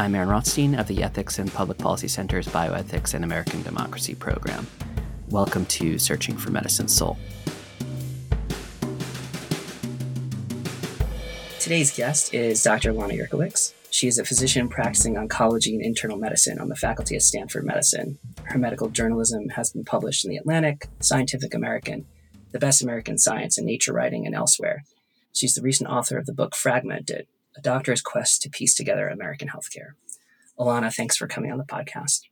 I'm Aaron Rothstein of the Ethics and Public Policy Center's Bioethics and American Democracy program. Welcome to Searching for Medicine's Soul. Today's guest is Dr. Ilana Yurkiewicz. She is a physician practicing oncology and internal medicine on the faculty of Stanford Medicine. Her medical journalism has been published in The Atlantic, Scientific American, The Best American Science, and Nature Writing, and elsewhere. She's the recent author of the book Fragmented, a doctor's quest to piece together American healthcare. Ilana, thanks for coming on the podcast.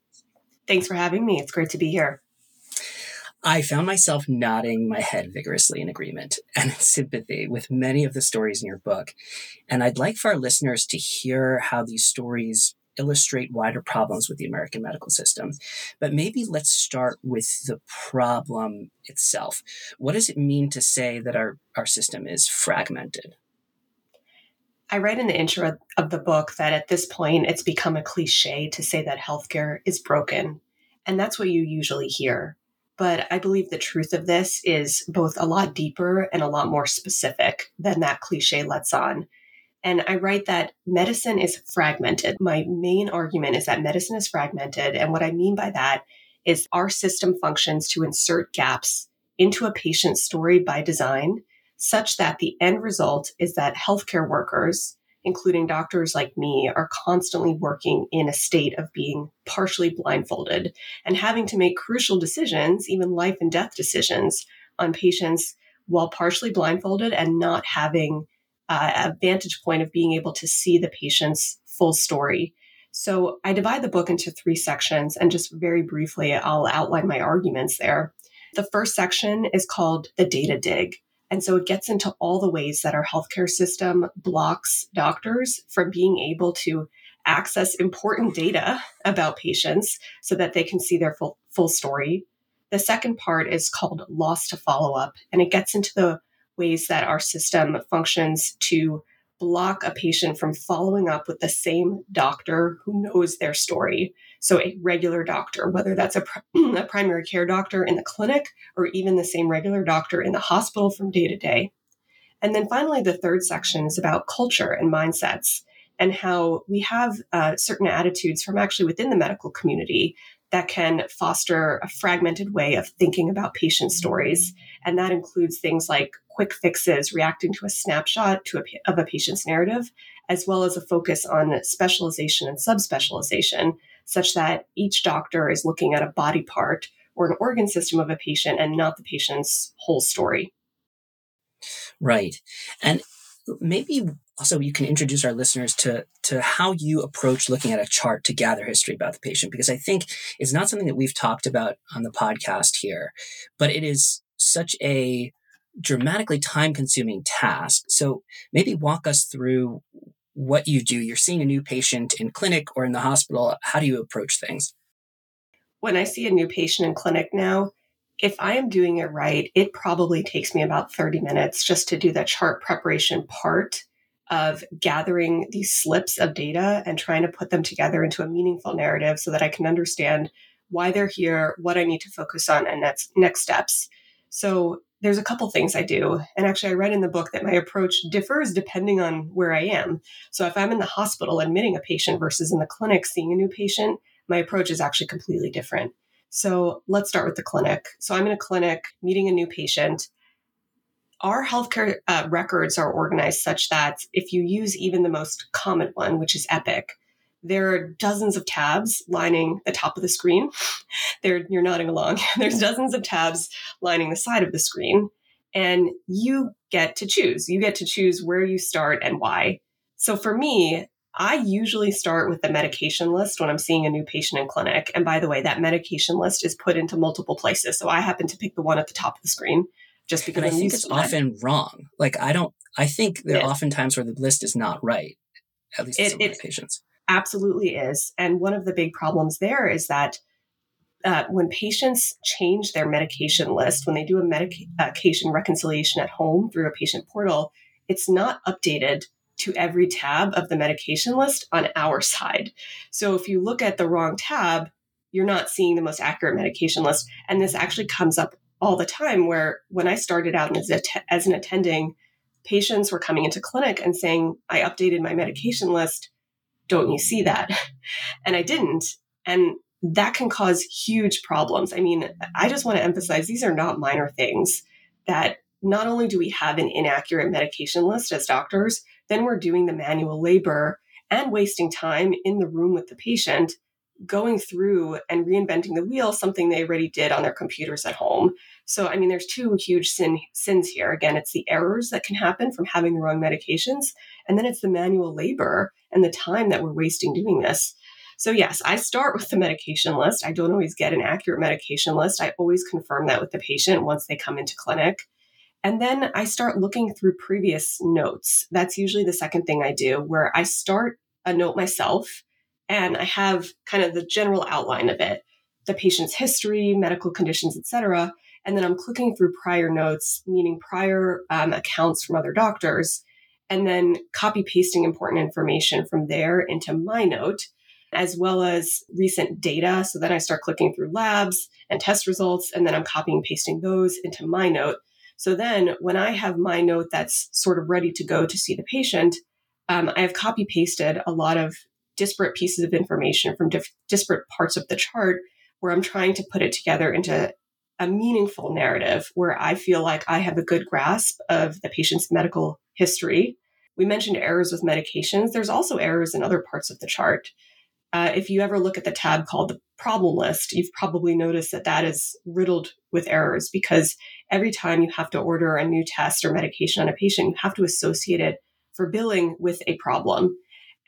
Thanks for having me. It's great to be here. I found myself nodding my head vigorously in agreement and in sympathy with many of the stories in your book. And I'd like for our listeners to hear how these stories illustrate wider problems with the American medical system. But maybe let's start with the problem itself. What does it mean to say that our, our system is fragmented? I write in the intro of the book that at this point it's become a cliche to say that healthcare is broken. And that's what you usually hear. But I believe the truth of this is both a lot deeper and a lot more specific than that cliche lets on. And I write that medicine is fragmented. My main argument is that medicine is fragmented. And what I mean by that is our system functions to insert gaps into a patient's story by design, such that the end result is that healthcare workers including doctors like me, are constantly working in a state of being partially blindfolded and having to make crucial decisions, even life and death decisions, on patients while partially blindfolded and not having uh, a vantage point of being able to see the patient's full story. So I divide the book into three sections, and just very briefly, I'll outline my arguments there. The first section is called the data dig. And so it gets into all the ways that our healthcare system blocks doctors from being able to access important data about patients so that they can see their full, full story. The second part is called loss to follow up, and it gets into the ways that our system functions to block a patient from following up with the same doctor who knows their story. So, a regular doctor, whether that's a, a, primary care doctor in the clinic or even the same regular doctor in the hospital from day to day. And then finally, the third section is about culture and mindsets and how we have uh, certain attitudes from actually within the medical community that can foster a fragmented way of thinking about patient stories. And that includes things like quick fixes, reacting to a snapshot to a, of a patient's narrative, as well as a focus on specialization and subspecialization, such that each doctor is looking at a body part or an organ system of a patient and not the patient's whole story. Right. And maybe also you can introduce our listeners to to how you approach looking at a chart to gather history about the patient because i think it's not something that we've talked about on the podcast here but it is such a dramatically time consuming task so maybe walk us through what you do. You're seeing a new patient in clinic or in the hospital. How do you approach things? When i see a new patient in clinic now if I am doing it right, it probably takes me about 30 minutes just to do the chart preparation part of gathering these slips of data and trying to put them together into a meaningful narrative so that I can understand why they're here, what I need to focus on, and next, next steps. So there's a couple things I do. And actually, I read in the book that my approach differs depending on where I am. So if I'm in the hospital admitting a patient versus in the clinic seeing a new patient, my approach is actually completely different. So let's start with the clinic. So I'm in a clinic meeting a new patient. Our healthcare uh, records are organized such that if you use even the most common one, which is Epic, there are dozens of tabs lining the top of the screen. There, you're nodding along. There's dozens of tabs lining the side of the screen, and you get to choose. You get to choose where you start and why. So for me, I usually start with the medication list when I'm seeing a new patient in clinic. And by the way, that medication list is put into multiple places. So I happen to pick the one at the top of the screen just because and I think it's often that. wrong. Like I don't, I think there are often times where the list is not right, at least it, some it patients. Absolutely is. And one of the big problems there is that uh, when patients change their medication list, when they do a medication reconciliation at home through a patient portal, it's not updated to every tab of the medication list on our side. So if you look at the wrong tab, you're not seeing the most accurate medication list. And this actually comes up all the time where when I started out as, as an attending, patients were coming into clinic and saying, I updated my medication list, don't you see that? And I didn't. And that can cause huge problems. I mean, I just want to emphasize these are not minor things that not only do we have an inaccurate medication list as doctors, then we're doing the manual labor and wasting time in the room with the patient going through and reinventing the wheel, something they already did on their computers at home. So, I mean, there's two huge sin, sins here. Again, it's the errors that can happen from having the wrong medications, and then it's the manual labor and the time that we're wasting doing this. So, yes, I start with the medication list. I don't always get an accurate medication list. I always confirm that with the patient once they come into clinic. And then I start looking through previous notes. That's usually the second thing I do, where I start a note myself and I have kind of the general outline of it, the patient's history, medical conditions, etc. And then I'm clicking through prior notes, meaning prior um, accounts from other doctors, and then copy pasting important information from there into my note, as well as recent data. So then I start clicking through labs and test results, and then I'm copying pasting those into my note. So then when I have my note that's sort of ready to go to see the patient, um, I have copy pasted a lot of disparate pieces of information from diff- disparate parts of the chart where I'm trying to put it together into a meaningful narrative where I feel like I have a good grasp of the patient's medical history. We mentioned errors with medications. There's also errors in other parts of the chart. Uh, if you ever look at the tab called the problem list, you've probably noticed that that is riddled with errors because every time you have to order a new test or medication on a patient, you have to associate it for billing with a problem.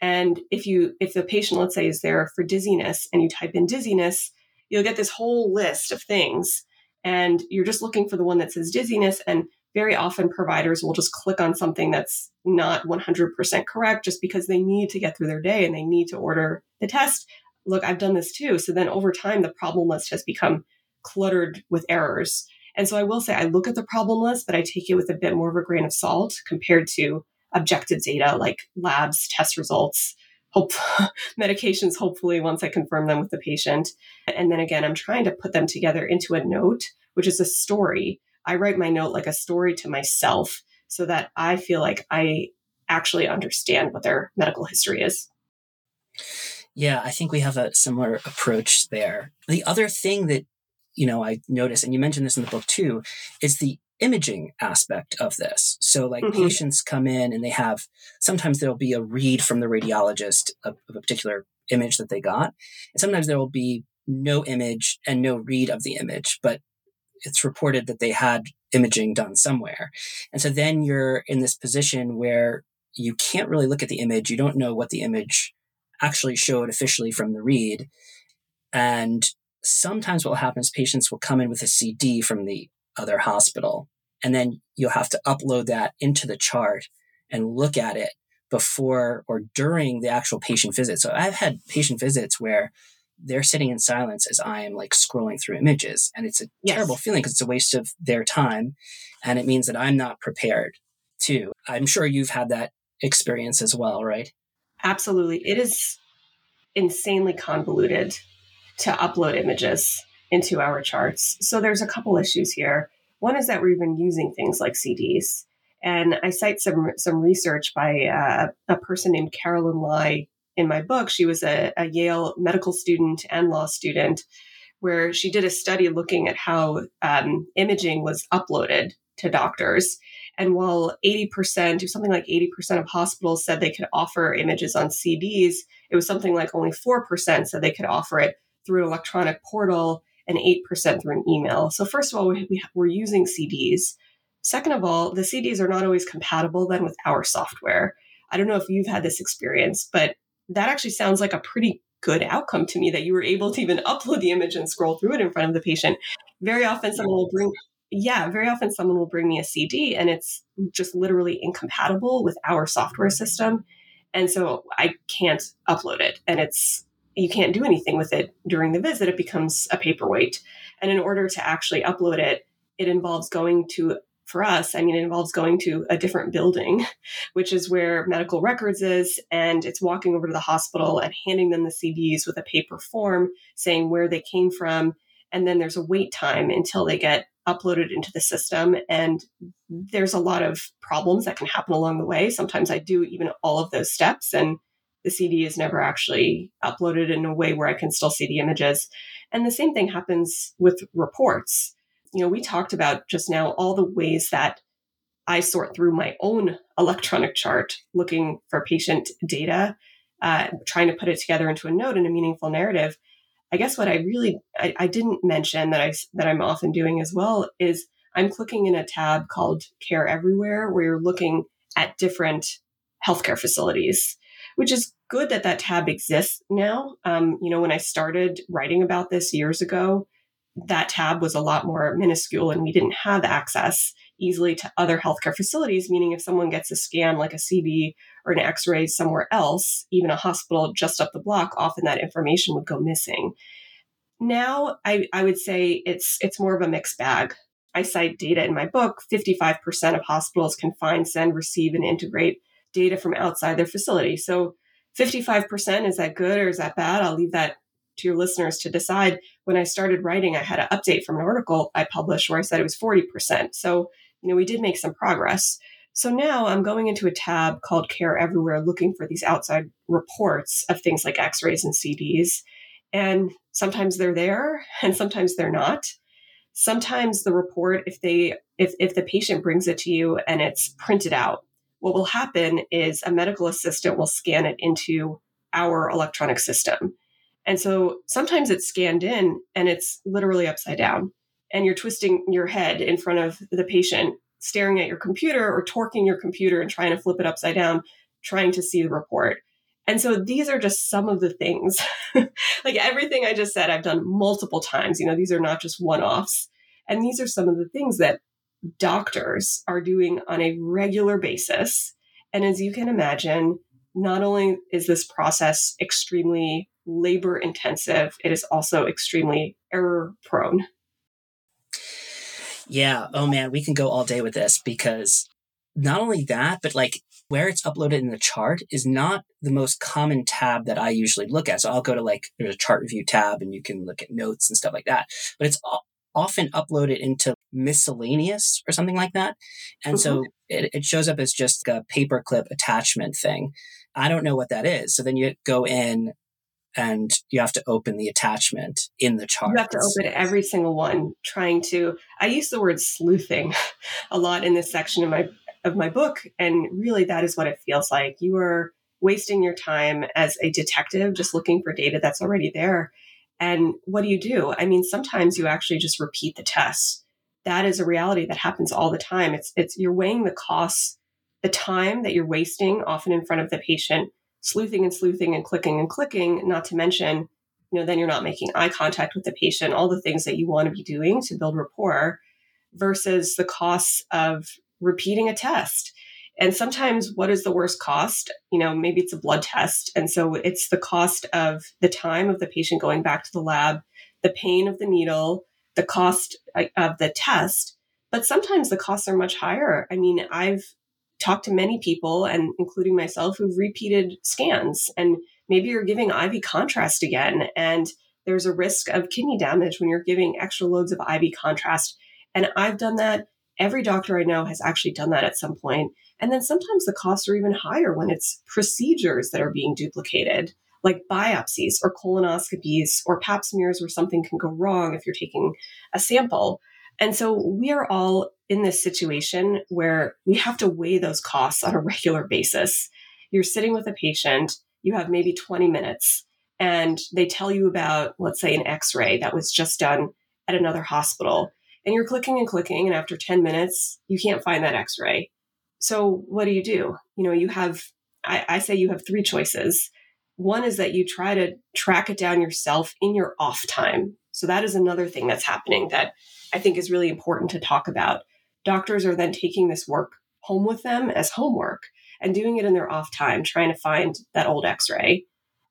And if you, if the patient, let's say, is there for dizziness and you type in dizziness, you'll get this whole list of things. And you're just looking for the one that says dizziness. And very often providers will just click on something that's not 100% correct just because they need to get through their day and they need to order the test. Look, I've done this too. So then over time, the problem list has become cluttered with errors. And so I will say I look at the problem list, but I take it with a bit more of a grain of salt compared to objective data like labs, test results, hope medications, hopefully once I confirm them with the patient. And then again, I'm trying to put them together into a note, which is a story. I write my note like a story to myself so that I feel like I actually understand what their medical history is. Yeah, I think we have a similar approach there. The other thing that you know I notice, and you mentioned this in the book too, is the imaging aspect of this. So, like mm-hmm. patients come in and they have sometimes there'll be a read from the radiologist of, of, a particular image that they got, and sometimes there will be no image and no read of the image, but it's reported that they had imaging done somewhere. And so then you're in this position where you can't really look at the image. You don't know what the image actually showed officially from the read. And sometimes what will happen is patients will come in with a CD from the other hospital. And then you'll have to upload that into the chart and look at it before or during the actual patient visit. So I've had patient visits where they're sitting in silence as I am like scrolling through images. And it's a yes. terrible feeling because it's a waste of their time. And it means that I'm not prepared too. I'm sure you've had that experience as well, right? Absolutely. It is insanely convoluted to upload images into our charts. So there's a couple issues here. One is that we've been using things like CDs. And I cite some some research by uh, a person named Carolyn Lai in my book. She was a, a Yale medical student and law student, where she did a study looking at how um, imaging was uploaded to doctors. And while 80% or something like 80% of hospitals said they could offer images on CDs, it was something like only 4% said they could offer it through an electronic portal and 8% through an email. So, first of all, we, we, we're using CDs. Second of all, the CDs are not always compatible then with our software. I don't know if you've had this experience, but that actually sounds like a pretty good outcome to me that you were able to even upload the image and scroll through it in front of the patient. Very often, someone will bring, yeah, very often someone will bring me a CD and it's just literally incompatible with our software system. And so I can't upload it. And it's you can't do anything with it during the visit. It becomes a paperweight. And in order to actually upload it, it involves going to, for us, I mean, it involves going to a different building, which is where medical records is. And it's walking over to the hospital and handing them the CDs with a paper form saying where they came from. And then there's a wait time until they get uploaded into the system. And there's a lot of problems that can happen along the way. Sometimes I do even all of those steps and the CD is never actually uploaded in a way where I can still see the images. And the same thing happens with reports. You know, we talked about just now all the ways that I sort through my own electronic chart looking for patient data, uh, trying to put it together into a note and a meaningful narrative. I guess what I really I, I didn't mention that I that I'm often doing as well is I'm clicking in a tab called Care Everywhere, where you're looking at different healthcare facilities, which is good that that tab exists now. Um, you know, when I started writing about this years ago, that tab was a lot more minuscule and we didn't have access easily to other healthcare facilities, meaning if someone gets a scan like a CB or an x ray somewhere else, even a hospital just up the block, often that information would go missing. Now, I, I would say it's it's more of a mixed bag. I cite data in my book 55% of hospitals can find, send, receive, and integrate data from outside their facility. So 55%, is that good or is that bad? I'll leave that to your listeners to decide. When I started writing, I had an update from an article I published where I said it was 40%. So, you know, we did make some progress. So now I'm going into a tab called Care Everywhere looking for these outside reports of things like x rays and CDs. And sometimes they're there and sometimes they're not. Sometimes the report, if they if, if the patient brings it to you and it's printed out, what will happen is a medical assistant will scan it into our electronic system. And so sometimes it's scanned in and it's literally upside down. And you're twisting your head in front of the patient, staring at your computer or torquing your computer and trying to flip it upside down, trying to see the report. And so these are just some of the things. like everything I just said, I've done multiple times. You know, these are not just one offs. And these are some of the things that doctors are doing on a regular basis. And as you can imagine, not only is this process extremely labor intensive, it is also extremely error prone. Yeah. Oh man, we can go all day with this because not only that, but like where it's uploaded in the chart is not the most common tab that I usually look at. So I'll go to like, there's a chart review tab and you can look at notes and stuff like that. But it's often uploaded into miscellaneous or something like that. And mm-hmm. so it, it shows up as just a paperclip attachment thing. I don't know what that is. So then you go in and you have to open the attachment in the chart. You have to open every single one, trying to. I use the word sleuthing a lot in this section of my of my book, and really that is what it feels like. You are wasting your time as a detective, just looking for data that's already there. And what do you do? I mean, sometimes you actually just repeat the test. That is a reality that happens all the time. It's it's you're weighing the costs, the time that you're wasting, often in front of the patient, sleuthing and sleuthing and clicking and clicking. Not to mention, you know, then you're not making eye contact with the patient. All the things that you want to be doing to build rapport, versus the costs of repeating a test. And sometimes, what is the worst cost? You know, maybe it's a blood test. And so it's the cost of the time of the patient going back to the lab, the pain of the needle, the cost uh, of the test. But sometimes the costs are much higher. I mean, I've talked to many people, and including myself, who've repeated scans. And maybe you're giving IV contrast again, and there's a risk of kidney damage when you're giving extra loads of IV contrast. And I've done that. Every doctor I know has actually done that at some point. And then sometimes the costs are even higher when it's procedures that are being duplicated, like biopsies or colonoscopies or pap smears where something can go wrong if you're taking a sample. And so we are all in this situation where we have to weigh those costs on a regular basis. You're sitting with a patient, you have maybe 20 minutes, and they tell you about, let's say, an x ray that was just done at another hospital. And you're clicking and clicking, and after 10 minutes, you can't find that x ray. So what do you do? You know, you have, I, I say you have three choices. One is that you try to track it down yourself in your off time. So that is another thing that's happening that I think is really important to talk about. Doctors are then taking this work home with them as homework and doing it in their off time, trying to find that old x ray.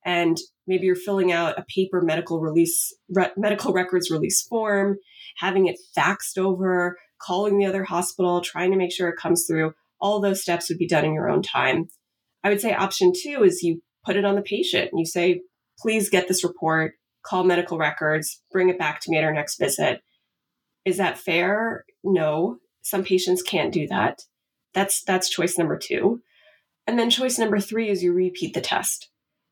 And maybe you're filling out a paper medical release, re- medical records release form, having it faxed over, calling the other hospital, trying to make sure it comes through all those steps would be done in your own time. I would say option two is you put it on the patient. You say, please get this report, call medical records, bring it back to me at our next visit. Is that fair? No. Some patients can't do that. That's that's choice number two. And then choice number three is you repeat the test.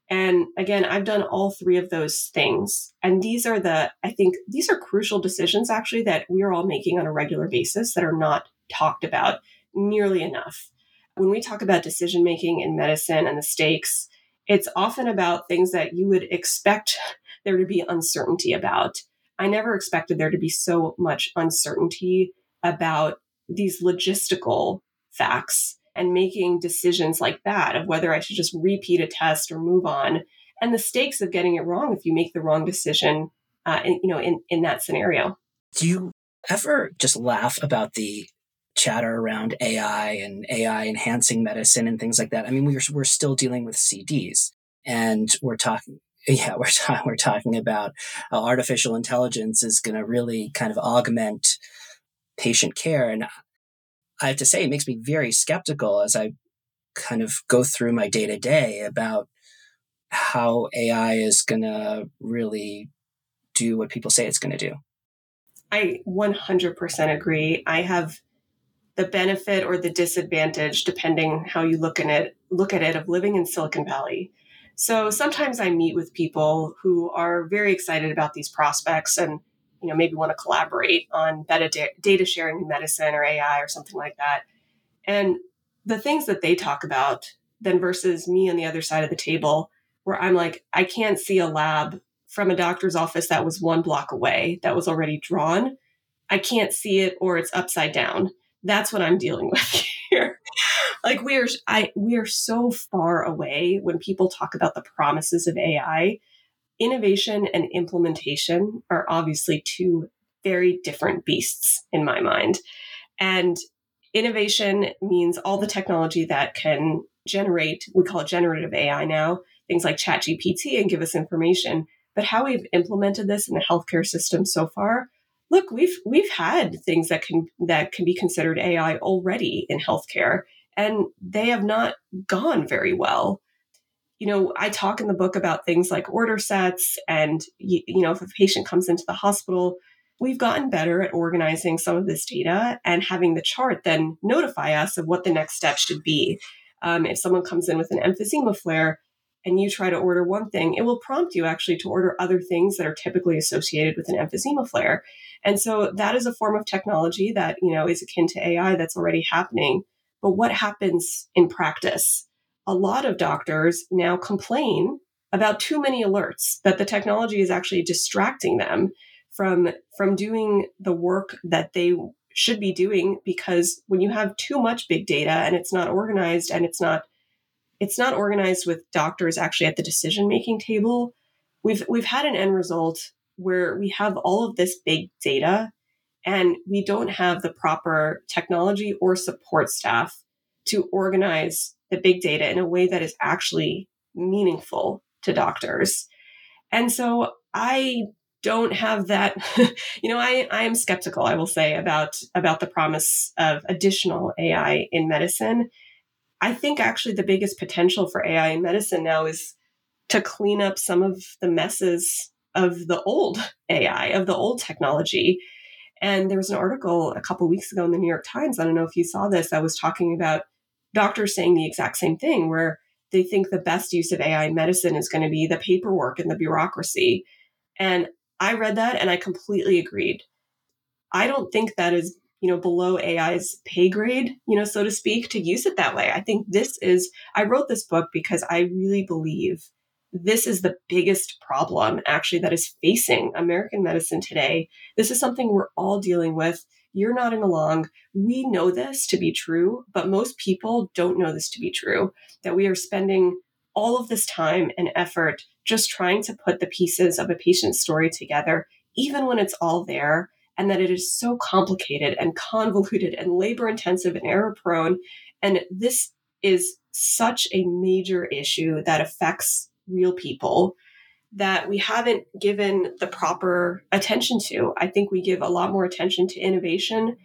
And again, I've done all three of those things. And these are the, I think, these are crucial decisions actually that we are all making on a regular basis that are not talked about nearly enough. When we talk about decision making in medicine and the stakes, it's often about things that you would expect there to be uncertainty about. I never expected there to be so much uncertainty about these logistical facts and making decisions like that of whether I should just repeat a test or move on, and the stakes of getting it wrong if you make the wrong decision, uh, in, you know, in in that scenario. Do you ever just laugh about the chatter around AI and AI enhancing medicine and things like that? I mean, we're we're still dealing with CDs, and we're talking. Yeah, we're ta- we're talking about how artificial intelligence is going to really kind of augment patient care, and I have to say, it makes me very skeptical as I kind of go through my day to day about how AI is going to really do what people say it's going to do. I 100% agree. I have the benefit or the disadvantage, depending how you look at it, look at it, of living in Silicon Valley. So sometimes I meet with people who are very excited about these prospects and you know maybe want to collaborate on better data sharing in medicine or AI or something like that. And the things that they talk about then versus me on the other side of the table where I'm like I can't see a lab from a doctor's office that was one block away that was already drawn. I can't see it or it's upside down. That's what I'm dealing with here. like we are I we are so far away when people talk about the promises of AI innovation and implementation are obviously two very different beasts in my mind. And innovation means all the technology that can generate, we call it generative AI now, things like ChatGPT and give us information. But how we've implemented this in the healthcare system so far, look, we've we've had things that can that can be considered AI already in healthcare, and they have not gone very well you know, I talk in the book about things like order sets and, you, you, know, if a patient comes into the hospital, we've gotten better at organizing some of this data and having the chart then notify us of what the next step should be. Um, if someone comes in with an emphysema flare and you try to order one thing, it will prompt you actually to order other things that are typically associated with an emphysema flare. And so that is a form of technology that, you know, is akin to AI that's already happening. But what happens in practice? a lot of doctors now complain about too many alerts that the technology is actually distracting them from from doing the work that they should be doing because when you have too much big data and it's not organized and it's not it's not organized with doctors actually at the decision making table we've we've had an end result where we have all of this big data and we don't have the proper technology or support staff to organize the big data in a way that is actually meaningful to doctors. And so I don't have that you know I, I am skeptical i will say about about the promise of additional ai in medicine i think actually the biggest potential for ai in medicine now is to clean up some of the messes of the old ai of the old technology and there was an article a couple weeks ago in the new york times i don't know if you saw this i was talking about doctors saying the exact same thing, where they think the best use of AI in medicine is going to be the paperwork and the bureaucracy. And I read that and I completely agreed. I don't think that is, you know, below AI's pay grade, you know, so to speak, to use it that way. I think this is, I wrote this book because I really believe this is the biggest problem actually that is facing American medicine today. This is something we're all dealing with. You're nodding along. We know this to be true, but most people don't know this to be true. That we are spending all of this time and effort just trying to put the pieces of a patient's story together, even when it's all there, and that it is so complicated and convoluted and labor intensive and error prone. And this is such a major issue that affects real people that we haven't given the proper attention to. I think we give a lot more attention to innovation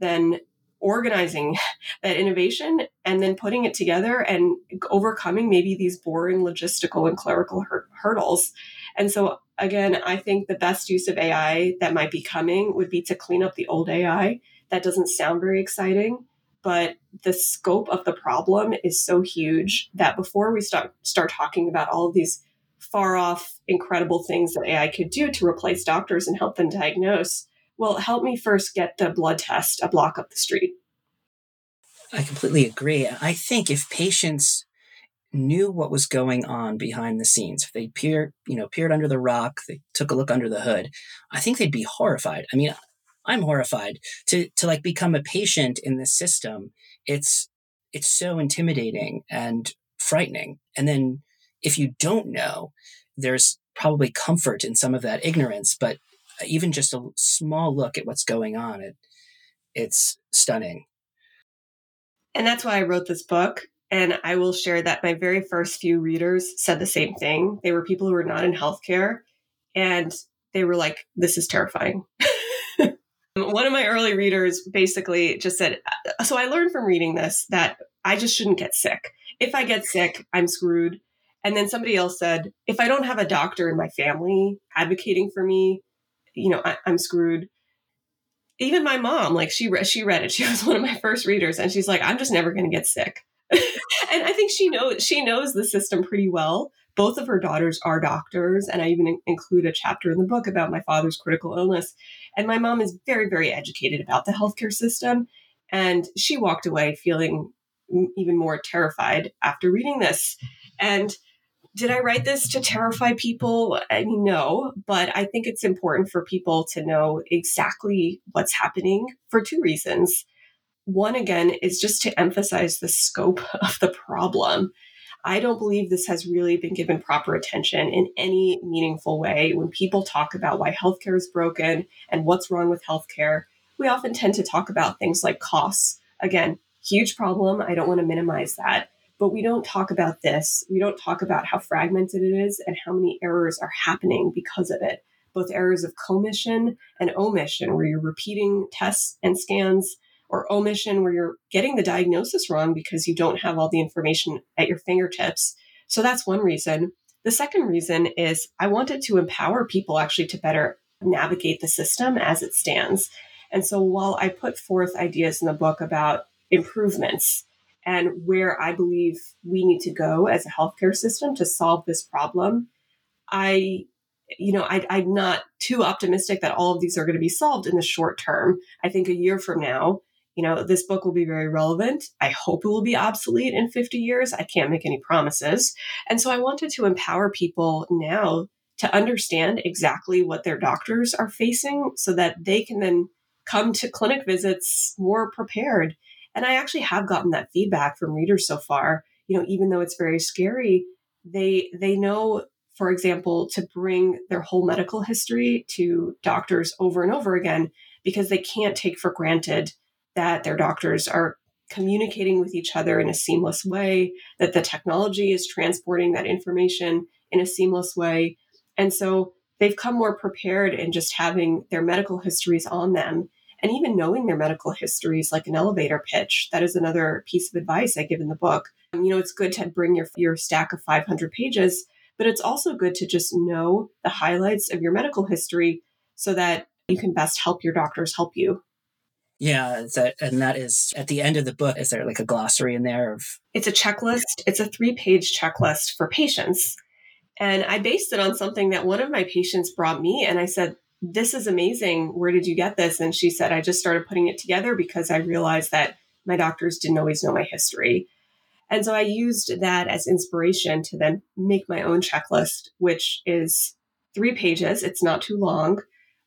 than organizing that innovation and then putting it together and overcoming maybe these boring logistical and clerical hur- hurdles. And so, again, I think the best use of AI that might be coming would be to clean up the old AI. That doesn't sound very exciting, but the scope of the problem is so huge that before we start start talking about all of these far off incredible things that AI could do to replace doctors and help them diagnose, well, help me first get the blood test a block up the street. I completely agree. I think if patients knew what was going on behind the scenes, if they peered, you know, peered under the rock, they took a look under the hood, I think they'd be horrified. I mean, I'm horrified to to like become a patient in this system. It's it's so intimidating and frightening. And then if you don't know, there's probably comfort in some of that ignorance, but even just a small look at what's going on, it it's stunning. And that's why I wrote this book. And I will share that my very first few readers said the same thing. They were people who were not in healthcare and they were like, this is terrifying. One of my early readers basically just said, uh, So I learned from reading this that I just shouldn't get sick. If I get sick, I'm screwed. And then somebody else said, If I don't have a doctor in my family advocating for me, you know, I, am screwed. Even my mom, like she re- she read it. She was one of my first readers, and she's like, "I'm just never going to get sick." and I think she knows she knows the system pretty well. Both of her daughters are doctors, and I even in- include a chapter in the book about my father's critical illness. And my mom is very, very educated about the healthcare system. And she walked away feeling even more terrified after reading this. And did I write this to terrify people? I mean, no, but I think it's important for people to know exactly what's happening for two reasons. One, again, is just to emphasize the scope of the problem. I don't believe this has really been given proper attention in any meaningful way. When people talk about why healthcare is broken and what's wrong with healthcare, we often tend to talk about things like costs. Again, huge problem. I don't want to minimize that. But we don't talk about this. We don't talk about how fragmented it is and how many errors are happening because of it. Both errors of commission and omission, where you're repeating tests and scans or omission where you're getting the diagnosis wrong because you don't have all the information at your fingertips. So that's one reason. The second reason is I wanted to empower people actually to better navigate the system as it stands. And so while I put forth ideas in the book about improvements and where I believe we need to go as a healthcare system to solve this problem, I you know, I, I'm not too optimistic that all of these are going to be solved in the short term. I think a year from now, you know, this book will be very relevant. I hope it will be obsolete in 50 years. I can't make any promises. And so I wanted to empower people now to understand exactly what their doctors are facing so that they can then come to clinic visits more prepared. And I actually have gotten that feedback from readers so far. You know, even though it's very scary, they they know for example, to bring their whole medical history to doctors over and over again because they can't take for granted that their doctors are communicating with each other in a seamless way, that the technology is transporting that information in a seamless way. And so they've come more prepared in just having their medical histories on them and even knowing their medical histories like an elevator pitch. That is another piece of advice I give in the book. Um, you know, it's good to bring your, your stack of 500 pages, but it's also good to just know the highlights of your medical history so that you can best help your doctors help you. Yeah, that, and that is at the end of the book. Is there like a glossary in there of? It's a checklist. It's a three-page checklist for patients, and I based it on something that one of my patients brought me, and I said, "This is amazing. Where did you get this?" And she said, "I just started putting it together because I realized that my doctors didn't always know my history." And so I used that as inspiration to then make my own checklist, which is three pages. It's not too long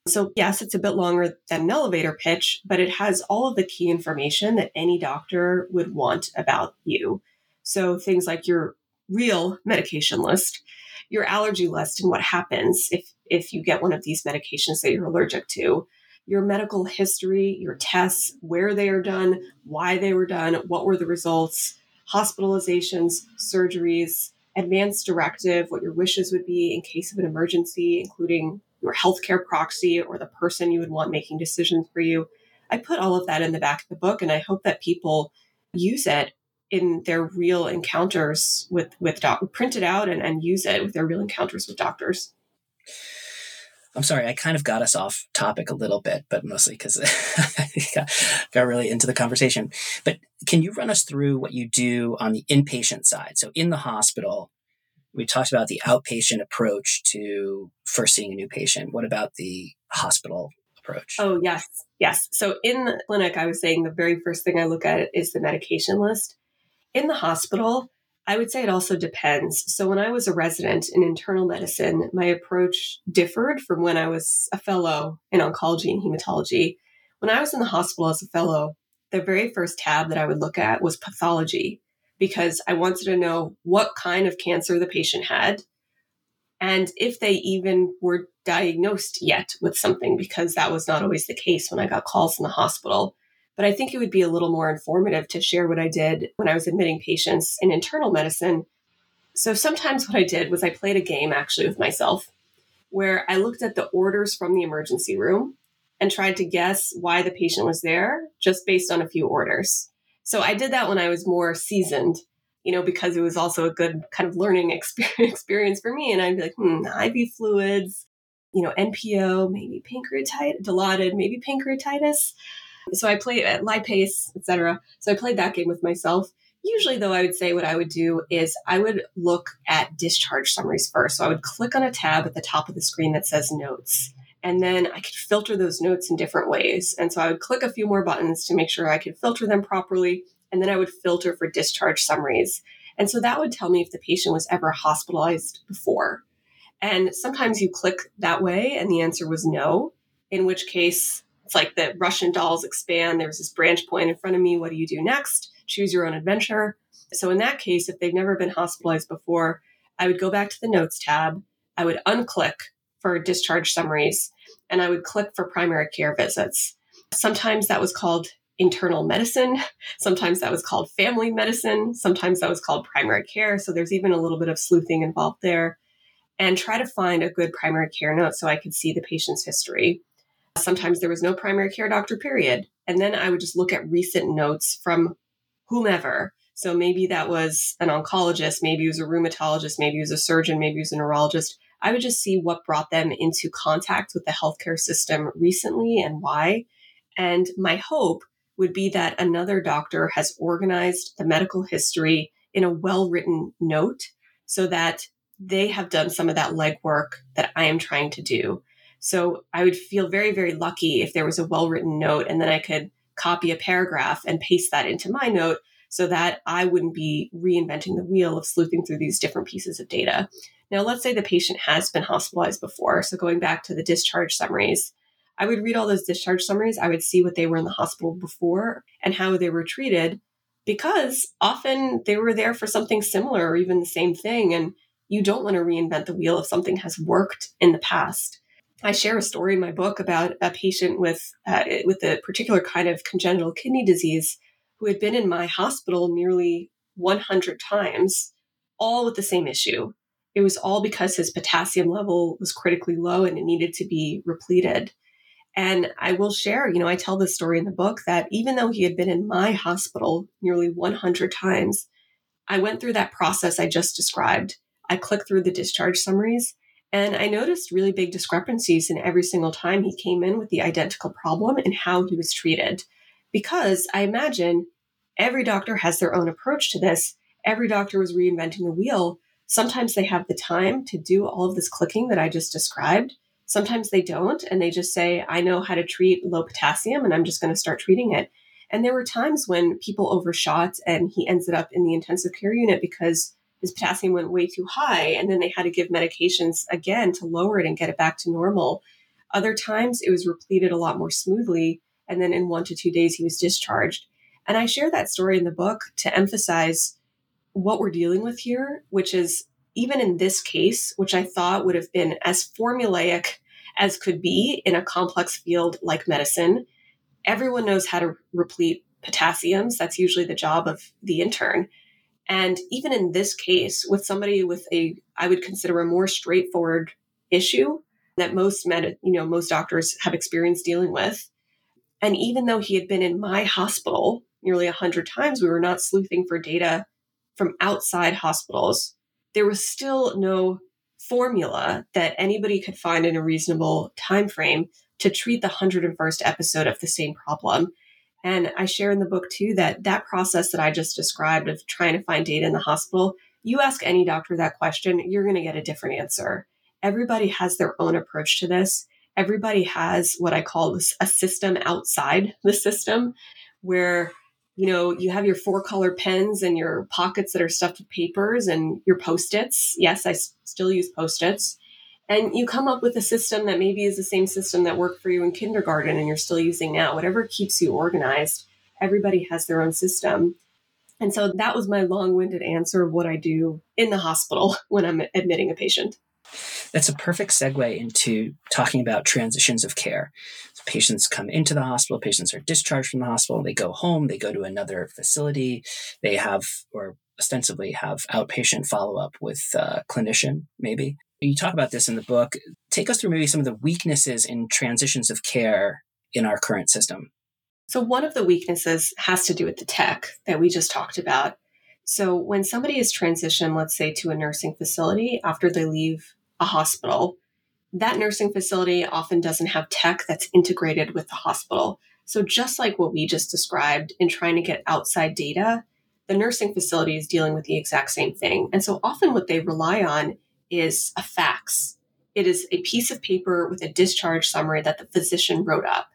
so, yes, it's a bit longer than an elevator pitch, but it has all of the key information that any doctor would want about you. So, things like your real medication list, your allergy list, and what happens if, if you get one of these medications that you're allergic to, your medical history, your tests, where they are done, why they were done, what were the results, hospitalizations, surgeries, advanced directive, what your wishes would be in case of an emergency, including your healthcare proxy or the person you would want making decisions for you. I put all of that in the back of the book, and I hope that people use it in their real encounters with with doc- print it out and, and use it with their real encounters with doctors. I'm sorry, I kind of got us off topic a little bit, but mostly because I got, got really into the conversation. But can you run us through what you do on the inpatient side? So in the hospital, we talked about the outpatient approach to first seeing a new patient. What about the hospital approach? Oh, yes. Yes. So in the clinic, I was saying the very first thing I look at is the medication list. In the hospital, I would say it also depends. So when I was a resident in internal medicine, my approach differed from when I was a fellow in oncology and hematology. When I was in the hospital as a fellow, the very first tab that I would look at was pathology because I wanted to know what kind of cancer the patient had and if they even were diagnosed yet with something because that was not always the case when I got calls in the hospital. But I think it would be a little more informative to share what I did when I was admitting patients in internal medicine. So sometimes what I did was I played a game actually with myself where I looked at the orders from the emergency room and tried to guess why the patient was there just based on a few orders. So I did that when I was more seasoned, you know, because it was also a good kind of learning experience for me. And I'd be like, hmm, IV fluids, you know, NPO, maybe pancreatitis, dilaudid, maybe pancreatitis. So I played at uh, lipase, etc. So I played that game with myself. Usually, though, I would say what I would do is I would look at discharge summaries first. So I would click on a tab at the top of the screen that says notes. And then I could filter those notes in different ways. And so I would click a few more buttons to make sure I could filter them properly. And then I would filter for discharge summaries. And so that would tell me if the patient was ever hospitalized before. And sometimes you click that way and the answer was no, in which case it's like the Russian dolls expand. There's this branch point in front of me. What do you do next? Choose your own adventure. So in that case, if they've never been hospitalized before, I would go back to the notes tab. I would unclick for discharge summaries and I would click for primary care visits. Sometimes that was called internal medicine. Sometimes that was called family medicine. Sometimes that was called primary care. So there's even a little bit of sleuthing involved there. And try to find a good primary care note so I could see the patient's history. Sometimes there was no primary care doctor, period. And then I would just look at recent notes from whomever. So maybe that was an oncologist, maybe it was a rheumatologist, maybe it was a surgeon, maybe it was a neurologist. I would just see what brought them into contact with the healthcare system recently and why. And my hope would be that another doctor has organized the medical history in a well written note so that they have done some of that legwork that I am trying to do. So I would feel very, very lucky if there was a well written note and then I could copy a paragraph and paste that into my note so that I wouldn't be reinventing the wheel of sleuthing through these different pieces of data. Now, let's say the patient has been hospitalized before. So going back to the discharge summaries, I would read all those discharge summaries. I would see what they were in the hospital before and how they were treated because often they were there for something similar or even the same thing. And you don't want to reinvent the wheel if something has worked in the past. I share a story in my book about a patient with uh, with a particular kind of congenital kidney disease who had been in my hospital nearly 100 times, all with the same issue. It was all because his potassium level was critically low and it needed to be repleted. And I will share, you know, I tell this story in the book that even though he had been in my hospital nearly 100 times, I went through that process I just described. I clicked through the discharge summaries and I noticed really big discrepancies in every single time he came in with the identical problem and how he was treated. Because I imagine every doctor has their own approach to this. Every doctor was reinventing the wheel. Sometimes they have the time to do all of this clicking that I just described. Sometimes they don't, and they just say, I know how to treat low potassium, and I'm just going to start treating it. And there were times when people overshot and he ended up in the intensive care unit because his potassium went way too high. And then they had to give medications again to lower it and get it back to normal. Other times it was repleted a lot more smoothly. And then in one to two days, he was discharged. And I share that story in the book to emphasize what we're dealing with here, which is even in this case, which I thought would have been as formulaic as could be in a complex field like medicine, everyone knows how to replete potassiums. That's usually the job of the intern. And even in this case, with somebody with a, I would consider a more straightforward issue that most med, you know, most doctors have experience dealing with. And even though he had been in my hospital nearly a hundred times, we were not sleuthing for data from outside hospitals. There was still no formula that anybody could find in a reasonable time frame to treat the 101st episode of the same problem. And I share in the book too that that process that I just described of trying to find data in the hospital, you ask any doctor that question, you're going to get a different answer. Everybody has their own approach to this. Everybody has what I call a system outside the system where you know, you have your four color pens and your pockets that are stuffed with papers and your post its. Yes, I s- still use post its. And you come up with a system that maybe is the same system that worked for you in kindergarten and you're still using now. Whatever keeps you organized, everybody has their own system. And so that was my long winded answer of what I do in the hospital when I'm admitting a patient. That's a perfect segue into talking about transitions of care. So patients come into the hospital, patients are discharged from the hospital, they go home, they go to another facility, they have, or ostensibly have outpatient follow up with a clinician, maybe. You talk about this in the book. Take us through maybe some of the weaknesses in transitions of care in our current system. So, one of the weaknesses has to do with the tech that we just talked about. So, when somebody is transitioned, let's say to a nursing facility after they leave a hospital, that nursing facility often doesn't have tech that's integrated with the hospital. So, just like what we just described in trying to get outside data, the nursing facility is dealing with the exact same thing. And so, often what they rely on is a fax. It is a piece of paper with a discharge summary that the physician wrote up.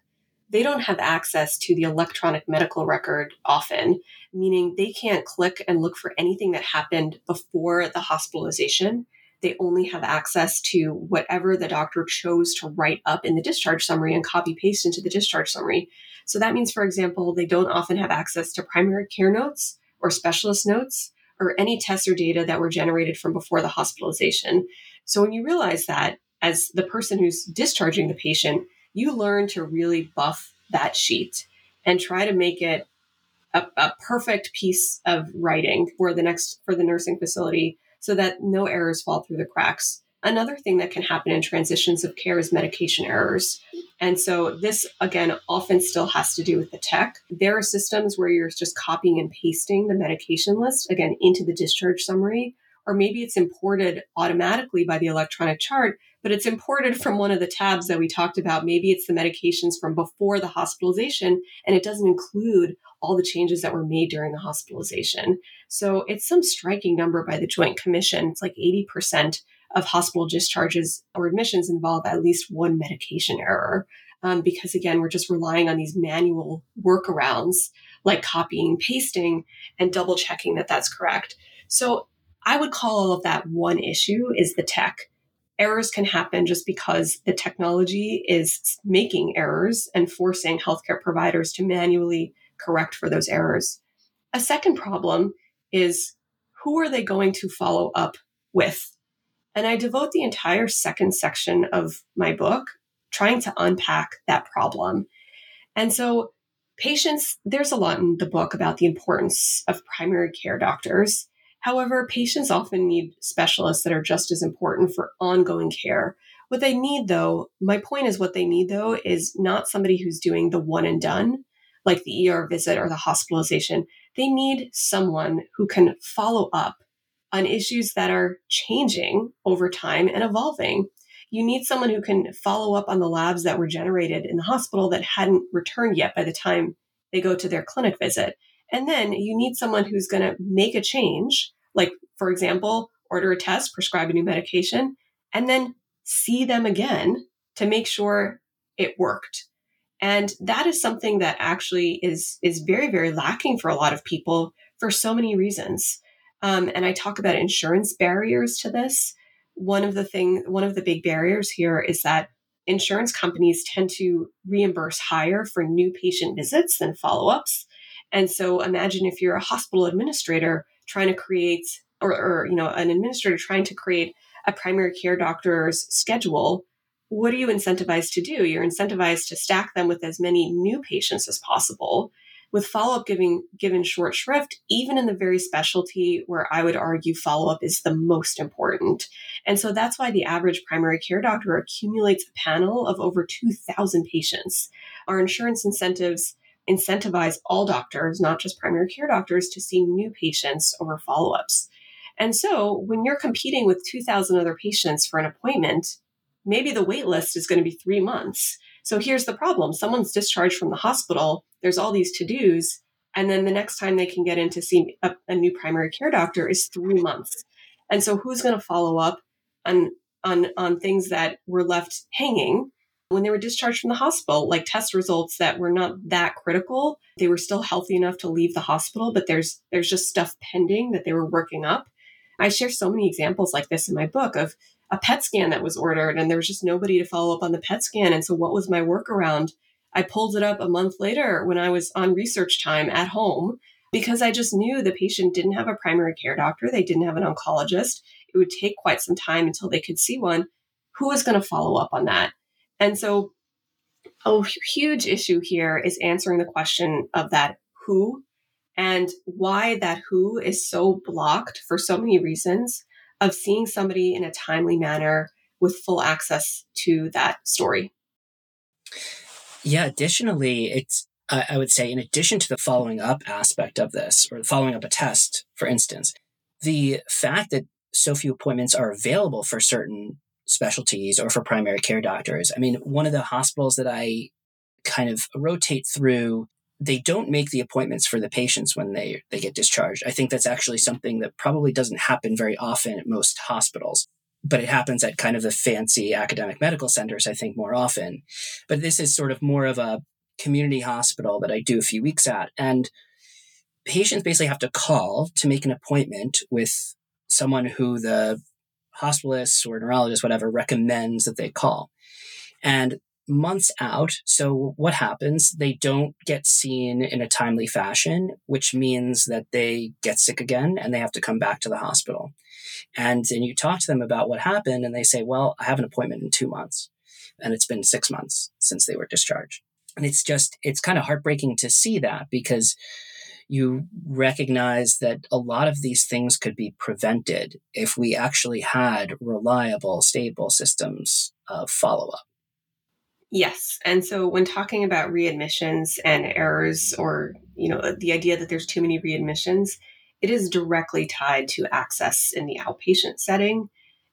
They don't have access to the electronic medical record often, meaning they can't click and look for anything that happened before the hospitalization they only have access to whatever the doctor chose to write up in the discharge summary and copy paste into the discharge summary. So that means, for example, they don't often have access to primary care notes or specialist notes or any tests or data that were generated from before the hospitalization. So when you realize that, as the person who's discharging the patient, you learn to really buff that sheet and try to make it a, a perfect piece of writing for the next for the nursing facility so that no errors fall through the cracks. Another thing that can happen in transitions of care is medication errors. And so, this again often still has to do with the tech. There are systems where you're just copying and pasting the medication list again into the discharge summary, or maybe it's imported automatically by the electronic chart, but it's imported from one of the tabs that we talked about. Maybe it's the medications from before the hospitalization, and it doesn't include all the changes that were made during the hospitalization. So it's some striking number by the Joint Commission. It's like 80% of hospital discharges or admissions involve at least one medication error. Um, because again, we're just relying on these manual workarounds like copying, pasting, and double checking that that's correct. So I would call all of that one issue is the tech. Errors can happen just because the technology is making errors and forcing healthcare providers to manually correct for those errors. A second problem is who are they going to follow up with? And I devote the entire second section of my book trying to unpack that problem. And so, patients, there's a lot in the book about the importance of primary care doctors. However, patients often need specialists that are just as important for ongoing care. What they need, though, my point is what they need, though, is not somebody who's doing the one and done, like the ER visit or the hospitalization. They need someone who can follow up on issues that are changing over time and evolving. You need someone who can follow up on the labs that were generated in the hospital that hadn't returned yet by the time they go to their clinic visit. And then you need someone who's going to make a change, like, for example, order a test, prescribe a new medication, and then see them again to make sure it worked. And that is something that actually is is very very lacking for a lot of people for so many reasons. Um, and I talk about insurance barriers to this. One of the thing one of the big barriers here is that insurance companies tend to reimburse higher for new patient visits than follow-ups. And so imagine if you're a hospital administrator trying to create or, or you know an administrator trying to create a primary care doctor's schedule what are you incentivized to do? You're incentivized to stack them with as many new patients as possible. With follow up giving given short shrift, even in the very specialty where I would argue follow up is the most important. And so that's why the average primary care doctor accumulates a panel of over 2,000 patients. Our insurance incentives incentivize all doctors, not just primary care doctors, to see new patients over follow ups. And so when you're competing with 2,000 other patients for an appointment, maybe the wait list is going to be three months. So here's the problem someone's discharged from the hospital, there's all these to dos, and then the next time they can get in to see a, a new primary care doctor is three months. And so who's going to follow up on, on, on things that were left hanging? when they were discharged from the hospital, like test results that were not that critical. They were still healthy enough to leave the hospital, but there's there's just stuff pending that they were working up. I share so many examples like this in my book of a PET scan that was ordered and there was just nobody to follow up on the PET scan. And so what was my workaround? I pulled it up a month later when I was on research time at home because I just knew the patient didn't have a primary care doctor. They didn't have an oncologist. It would take quite some time until they could see one. Who was going to follow up on that? And so a huge issue here is answering the question of that who and why that who is so blocked for so many reasons of seeing somebody in a timely manner with full access to that story. Yeah, additionally, it's I would say, in addition to the following up aspect of this, or following up a test, for instance, the fact that so few appointments are available for certain specialties or for primary care doctors. I mean, one of the hospitals that I kind of rotate through they don't make the appointments for the patients when they they get discharged. I think that's actually something that probably doesn't happen very often at most hospitals, but it happens at kind of the fancy academic medical centers I think more often. But this is sort of more of a community hospital that I do a few weeks at and patients basically have to call to make an appointment with someone who the hospitalist or neurologist whatever recommends that they call. And months out. So what happens? They don't get seen in a timely fashion, which means that they get sick again and they have to come back to the hospital. And then you talk to them about what happened and they say, well, I have an appointment in two months and it's been six months since they were discharged. And it's just, it's kind of heartbreaking to see that because you recognize that a lot of these things could be prevented if we actually had reliable, stable systems of follow up. Yes. And so when talking about readmissions and errors or, you know, the idea that there's too many readmissions, it is directly tied to access in the outpatient setting.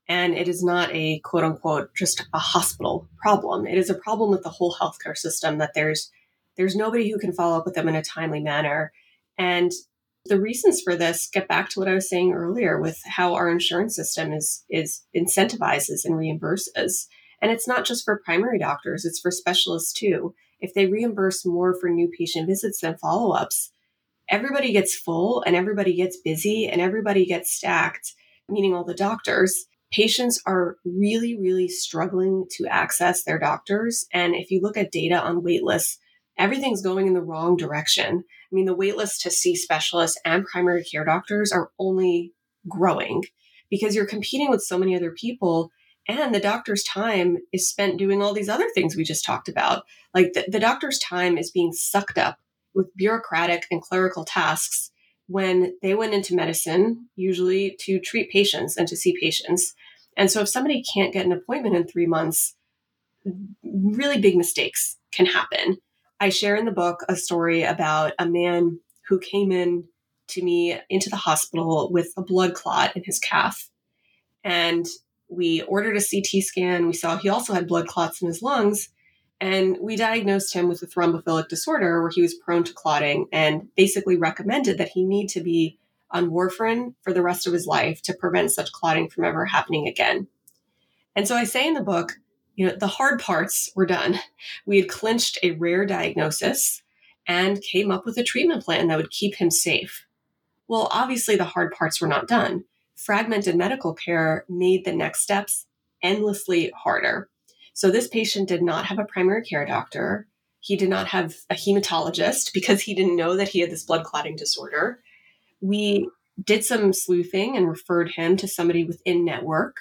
And it is not a quote unquote just a hospital problem. It is a problem with the whole healthcare system that there's there's nobody who can follow up with them in a timely manner. And the reasons for this get back to what I was saying earlier with how our insurance system is is incentivizes and reimburses. And it's not just for primary doctors, it's for specialists too. If they reimburse more for new patient visits than follow ups, everybody gets full and everybody gets busy and everybody gets stacked, meaning all the doctors. Patients are really, really struggling to access their doctors. And if you look at data on waitlists, everything's going in the wrong direction. I mean, the waitlist to see specialists and primary care doctors are only growing because you're competing with so many other people and the doctor's time is spent doing all these other things we just talked about. Like the, the doctor's time is being sucked up with bureaucratic and clerical tasks when they went into medicine, usually to treat patients and to see patients. And so if somebody can't get an appointment in three months, really big mistakes can happen. I share in the book a story about a man who came in to me into the hospital with a blood clot in his calf. And we ordered a CT scan. We saw he also had blood clots in his lungs. And we diagnosed him with a thrombophilic disorder where he was prone to clotting and basically recommended that he need to be on warfarin for the rest of his life to prevent such clotting from ever happening again. And so I say in the book, you know, the hard parts were done. We had clinched a rare diagnosis and came up with a treatment plan that would keep him safe. Well, obviously, the hard parts were not done fragmented medical care made the next steps endlessly harder. So this patient did not have a primary care doctor. He did not have a hematologist because he didn't know that he had this blood clotting disorder. We did some sleuthing and referred him to somebody within network,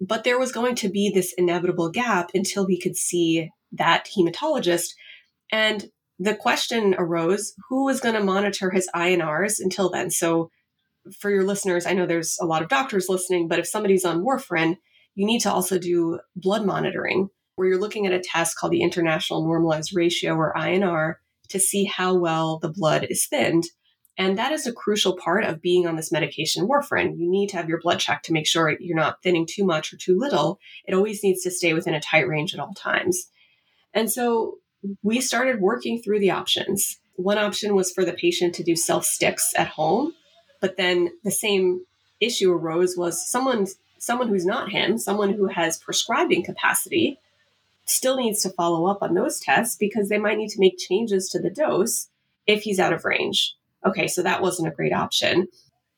but there was going to be this inevitable gap until we could see that hematologist. And the question arose who was going to monitor his INRs until then? So for your listeners, I know there's a lot of doctors listening, but if somebody's on warfarin, you need to also do blood monitoring where you're looking at a test called the International Normalized Ratio or INR to see how well the blood is thinned. And that is a crucial part of being on this medication warfarin. You need to have your blood checked to make sure you're not thinning too much or too little. It always needs to stay within a tight range at all times. And so we started working through the options. One option was for the patient to do self sticks at home, but then the same issue arose was someone someone who's not him, someone who has prescribing capacity still needs to follow up on those tests because they might need to make changes to the dose if he's out of range. Okay, so that wasn't a great option.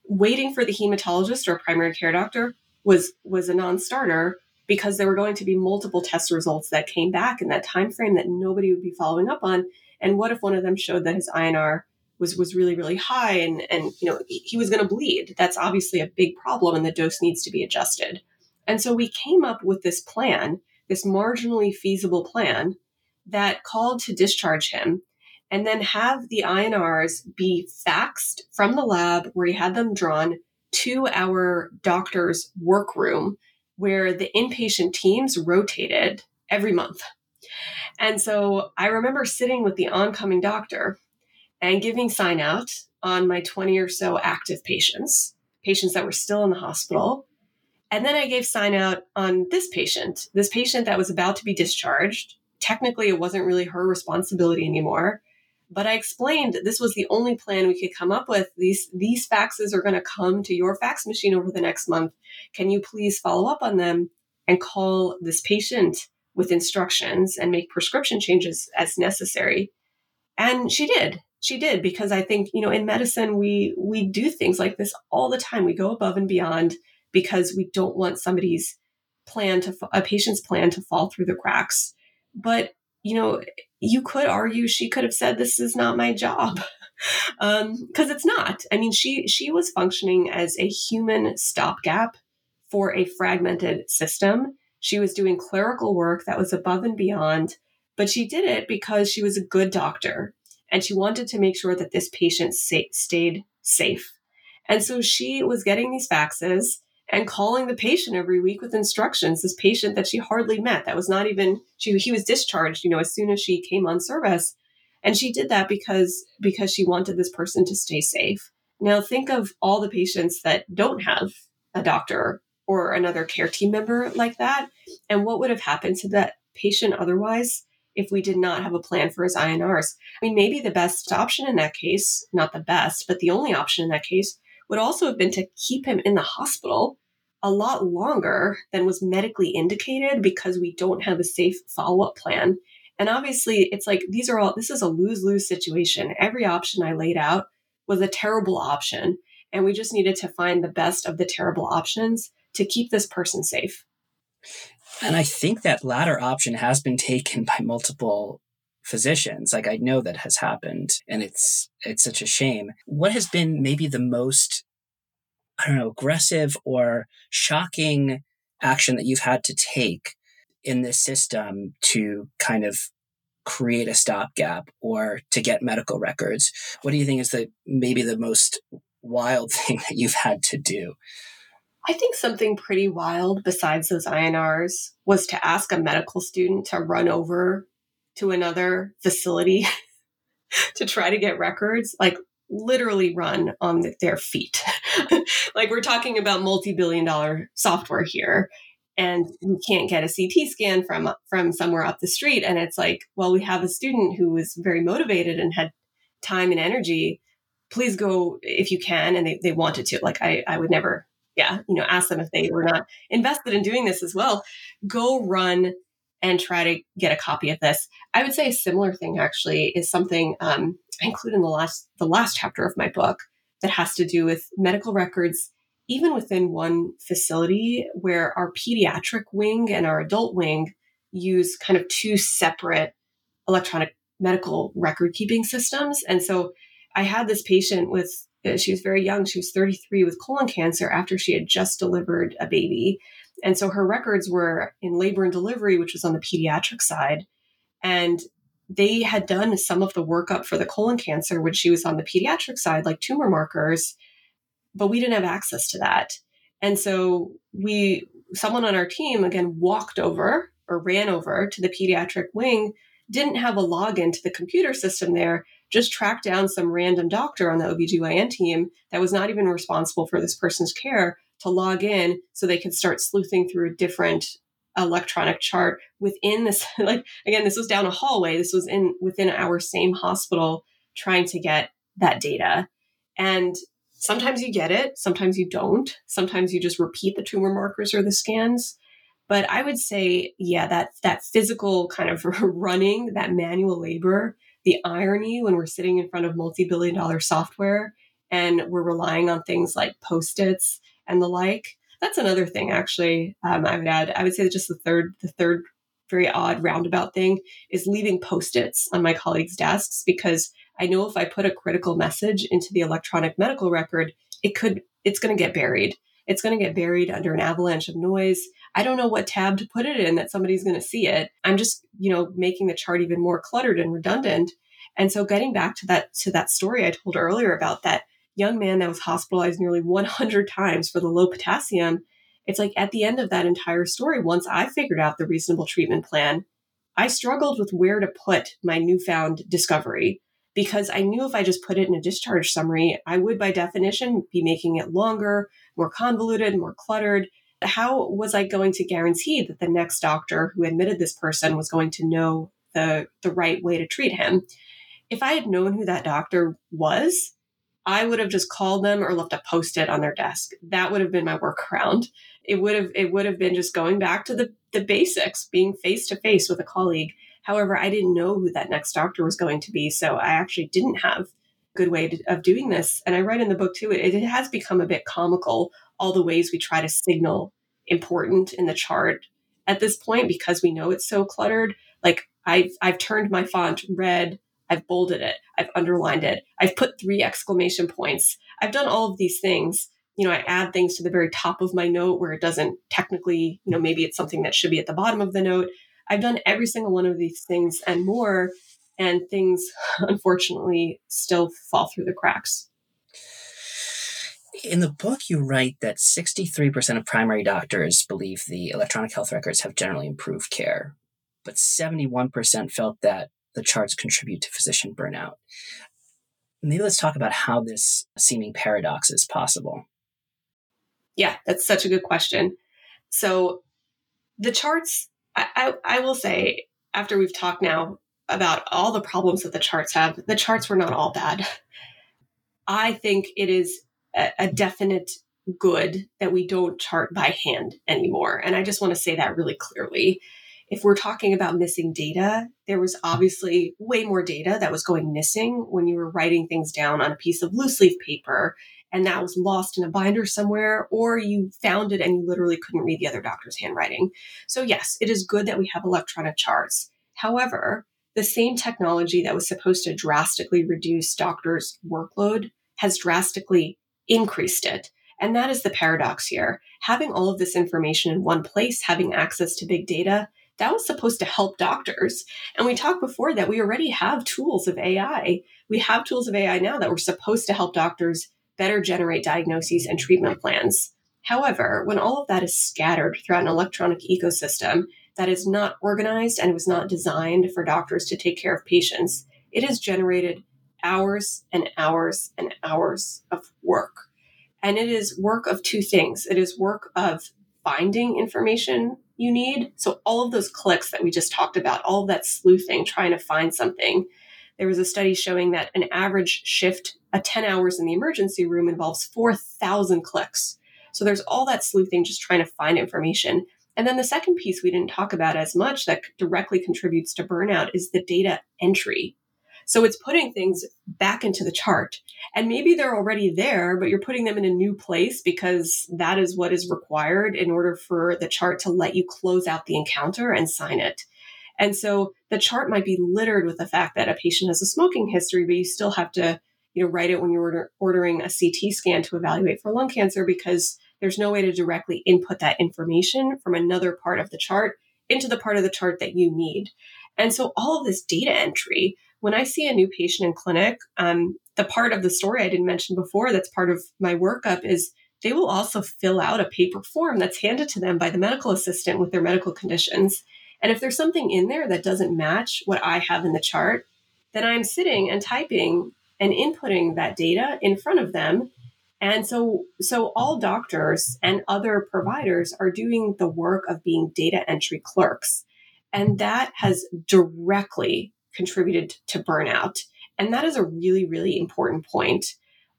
Waiting for the hematologist or primary care doctor was was a non-starter because there were going to be multiple test results that came back in that time frame that nobody would be following up on. And what if one of them showed that his INR was was really really high and and you know he was going to bleed? That's obviously a big problem, and the dose needs to be adjusted. And so we came up with this plan, this marginally feasible plan that called to discharge him and then have the INRs be faxed from the lab where he had them drawn to our doctor's workroom where the inpatient teams rotated every month. And so I remember sitting with the oncoming doctor and giving sign out on my 20 or so active patients, patients that were still in the hospital. And then I gave sign out on this patient, this patient that was about to be discharged. Technically, it wasn't really her responsibility anymore. But I explained this was the only plan we could come up with. These these faxes are going to come to your fax machine over the next month. Can you please follow up on them and call this patient with instructions and make prescription changes as necessary? And she did. She did because I think, you know, in medicine we we do things like this all the time. We go above and beyond because we don't want somebody's plan to a patient's plan to fall through the cracks. But you know, you could argue she could have said, "This is not my job," Um, because um, it's not. I mean, she she was functioning as a human stopgap for a fragmented system. She was doing clerical work that was above and beyond, but she did it because she was a good doctor and she wanted to make sure that this patient sa- stayed safe. And so she was getting these faxes and calling the patient every week with instructions. This patient that she hardly met, that was not even she he was discharged, you know, as soon as she came on service. And she did that because because she wanted this person to stay safe. Now think of all the patients that don't have a doctor or another care team member like that and what would have happened to that patient otherwise if we did not have a plan for his INRs. I mean, maybe the best option in that case, not the best, but the only option in that case would also have been to keep him in the hospital a lot longer than was medically indicated because we don't have a safe follow up plan. And obviously, it's like these are all, this is a lose lose situation. Every option I laid out was a terrible option. And we just needed to find the best of the terrible options to keep this person safe. And I think that latter option has been taken by multiple physicians. Like I know that has happened and it's it's such a shame. What has been maybe the most I don't know, aggressive or shocking action that you've had to take in this system to kind of create a stopgap or to get medical records? What do you think is the maybe the most wild thing that you've had to do? I think something pretty wild besides those INRs was to ask a medical student to run over to another facility to try to get records. Like literally run on their feet. like we're talking about multi-billion dollar software here and we can't get a CT scan from from somewhere up the street and it's like, well, we have a student who was very motivated and had time and energy. Please go if you can and they, they wanted to. Like I I would never yeah, you know, ask them if they were not invested in doing this as well. Go run and try to get a copy of this. I would say a similar thing actually is something um, I include in the last the last chapter of my book that has to do with medical records, even within one facility where our pediatric wing and our adult wing use kind of two separate electronic medical record keeping systems. And so I had this patient with Uh, she was very young. She was 33 with colon cancer after she had just delivered a baby. And so her records were in labor and delivery, which was on the pediatric side. And they had done some of the workup for the colon cancer when she was on the pediatric side, like tumor markers, but we didn't have access to that. And so we, someone on our team again walked over or ran over to the pediatric wing, didn't have a login to the computer system there, just track down some random doctor on the OBGYN team that was not even responsible for this person's care to log in so they could start sleuthing through a different electronic chart within this like again this was down a hallway. This was in within our same hospital trying to get that data. And sometimes you get it sometimes you don't. Sometimes you just repeat the tumor markers or the scans. But i would say yeah that that physical kind of running that manual labor the irony when we're sitting in front of multi-billion dollar software and we're relying on things like post-its and the like that's another thing, actually. Um, I would add. I would say that just the third, the third very odd roundabout thing is leaving post-its on my colleagues' desks because I know if I put a critical message into the electronic medical record, it could it's going to get buried. It's going to get buried under an avalanche of noise. I don't know what tab to put it in that somebody's going to see it. I'm just, you know, making the chart even more cluttered and redundant. And so getting back to that to that story I told earlier about that young man that was hospitalized nearly 100 times for the low potassium, it's like at the end of that entire story, once I figured out the reasonable treatment plan, I struggled with where to put my newfound discovery because I knew if I just put it in a discharge summary, I would by definition be making it longer, more convoluted, more cluttered. How was I going to guarantee that the next doctor who admitted this person was going to know the, the right way to treat him? If I had known who that doctor was, I would have just called them or left a post-it on their desk. That would have been my workaround. It would have it would have been just going back to the the basics, being face to face with a colleague. However, I didn't know who that next doctor was going to be, so I actually didn't have a good way to, of doing this. And I write in the book too. It, it has become a bit comical all the ways we try to signal important in the chart at this point because we know it's so cluttered. Like I've I've turned my font red I've bolded it. I've underlined it. I've put three exclamation points. I've done all of these things. You know, I add things to the very top of my note where it doesn't technically, you know, maybe it's something that should be at the bottom of the note. I've done every single one of these things and more, and things unfortunately still fall through the cracks. In the book, you write that 63% of primary doctors believe the electronic health records have generally improved care, but 71% felt that the charts contribute to physician burnout. Maybe let's talk about how this seeming paradox is possible. Yeah, that's such a good question. So, the charts, I, I, will say, after we've talked now about all the problems that the charts have, the charts were not all bad. I think it is a, a definite good that we don't chart by hand anymore. And I just want to say that really clearly if we're talking about missing data, there was obviously way more data that was going missing when you were writing things down on a piece of loose leaf paper and that was lost in a binder somewhere, or you found it and you literally couldn't read the other doctor's handwriting. So, yes, it is good that we have electronic charts. However, the same technology that was supposed to drastically reduce doctors' workload has drastically increased it. And that is the paradox here. Having all of this information in one place, having access to big data, that was supposed to help doctors. And we talked before that we already have tools of AI. We have tools of AI now that were supposed to help doctors better generate diagnoses and treatment plans. However, when all of that is scattered throughout an electronic ecosystem that is not organized and was not designed for doctors to take care of patients, it has generated hours and hours and hours of work. And it is work of two things it is work of finding information you need. So all of those clicks that we just talked about, all of that sleuthing, trying to find something. There was a study showing that an average shift, a 10 hours in the emergency room involves 4,000 clicks. So there's all that sleuthing, just trying to find information. And then the second piece we didn't talk about as much that directly contributes to burnout is the data entry. So it's putting things back into the chart. And maybe they're already there, but you're putting them in a new place because that is what is required in order for the chart to let you close out the encounter and sign it. And so the chart might be littered with the fact that a patient has a smoking history, but you still have to, you know, write it when you're order, ordering a CT scan to evaluate for lung cancer because there's no way to directly input that information from another part of the chart into the part of the chart that you need. And so all of this data entry when I see a new patient in clinic, um, the part of the story I didn't mention before that's part of my workup is they will also fill out a paper form that's handed to them by the medical assistant with their medical conditions. And if there's something in there that doesn't match what I have in the chart, then I'm sitting and typing and inputting that data in front of them. And so, so all doctors and other providers are doing the work of being data entry clerks. And that has directly contributed to burnout. And that is a really, really important point.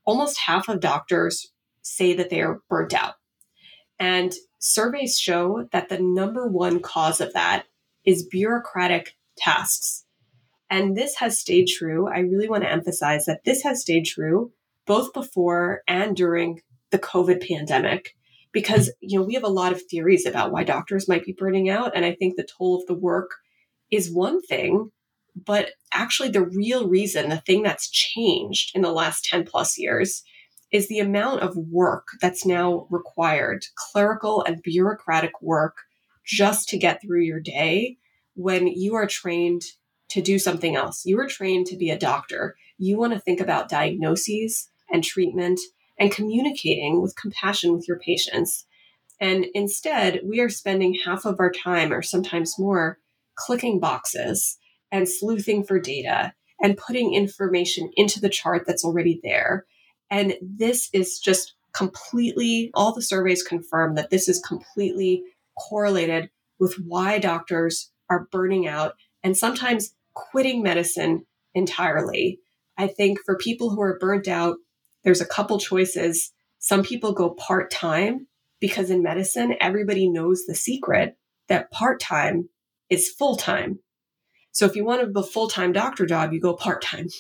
Almost half of doctors say that they are burnt out. And surveys show that the number one cause of that is bureaucratic tasks. And this has stayed true. I really want to emphasize that this has stayed true both before and during the COVID pandemic because you know we have a lot of theories about why doctors might be burning out and I think the toll of the work is one thing but actually the real reason the thing that's changed in the last 10 plus years is the amount of work that's now required clerical and bureaucratic work just to get through your day when you are trained to do something else. You are trained to be a doctor. You want to think about diagnoses and treatment and communicating with compassion with your patients. And instead, we are spending half of our time or sometimes more clicking boxes and sleuthing for data and putting information into the chart that's already there. And this is just completely, all the surveys confirm that this is completely correlated with why doctors are burning out and sometimes quitting medicine entirely. I think for people who are burnt out, there's a couple choices. Some people go part time because in medicine, everybody knows the secret that part time is full time. So if you want a full time doctor job, you go part time.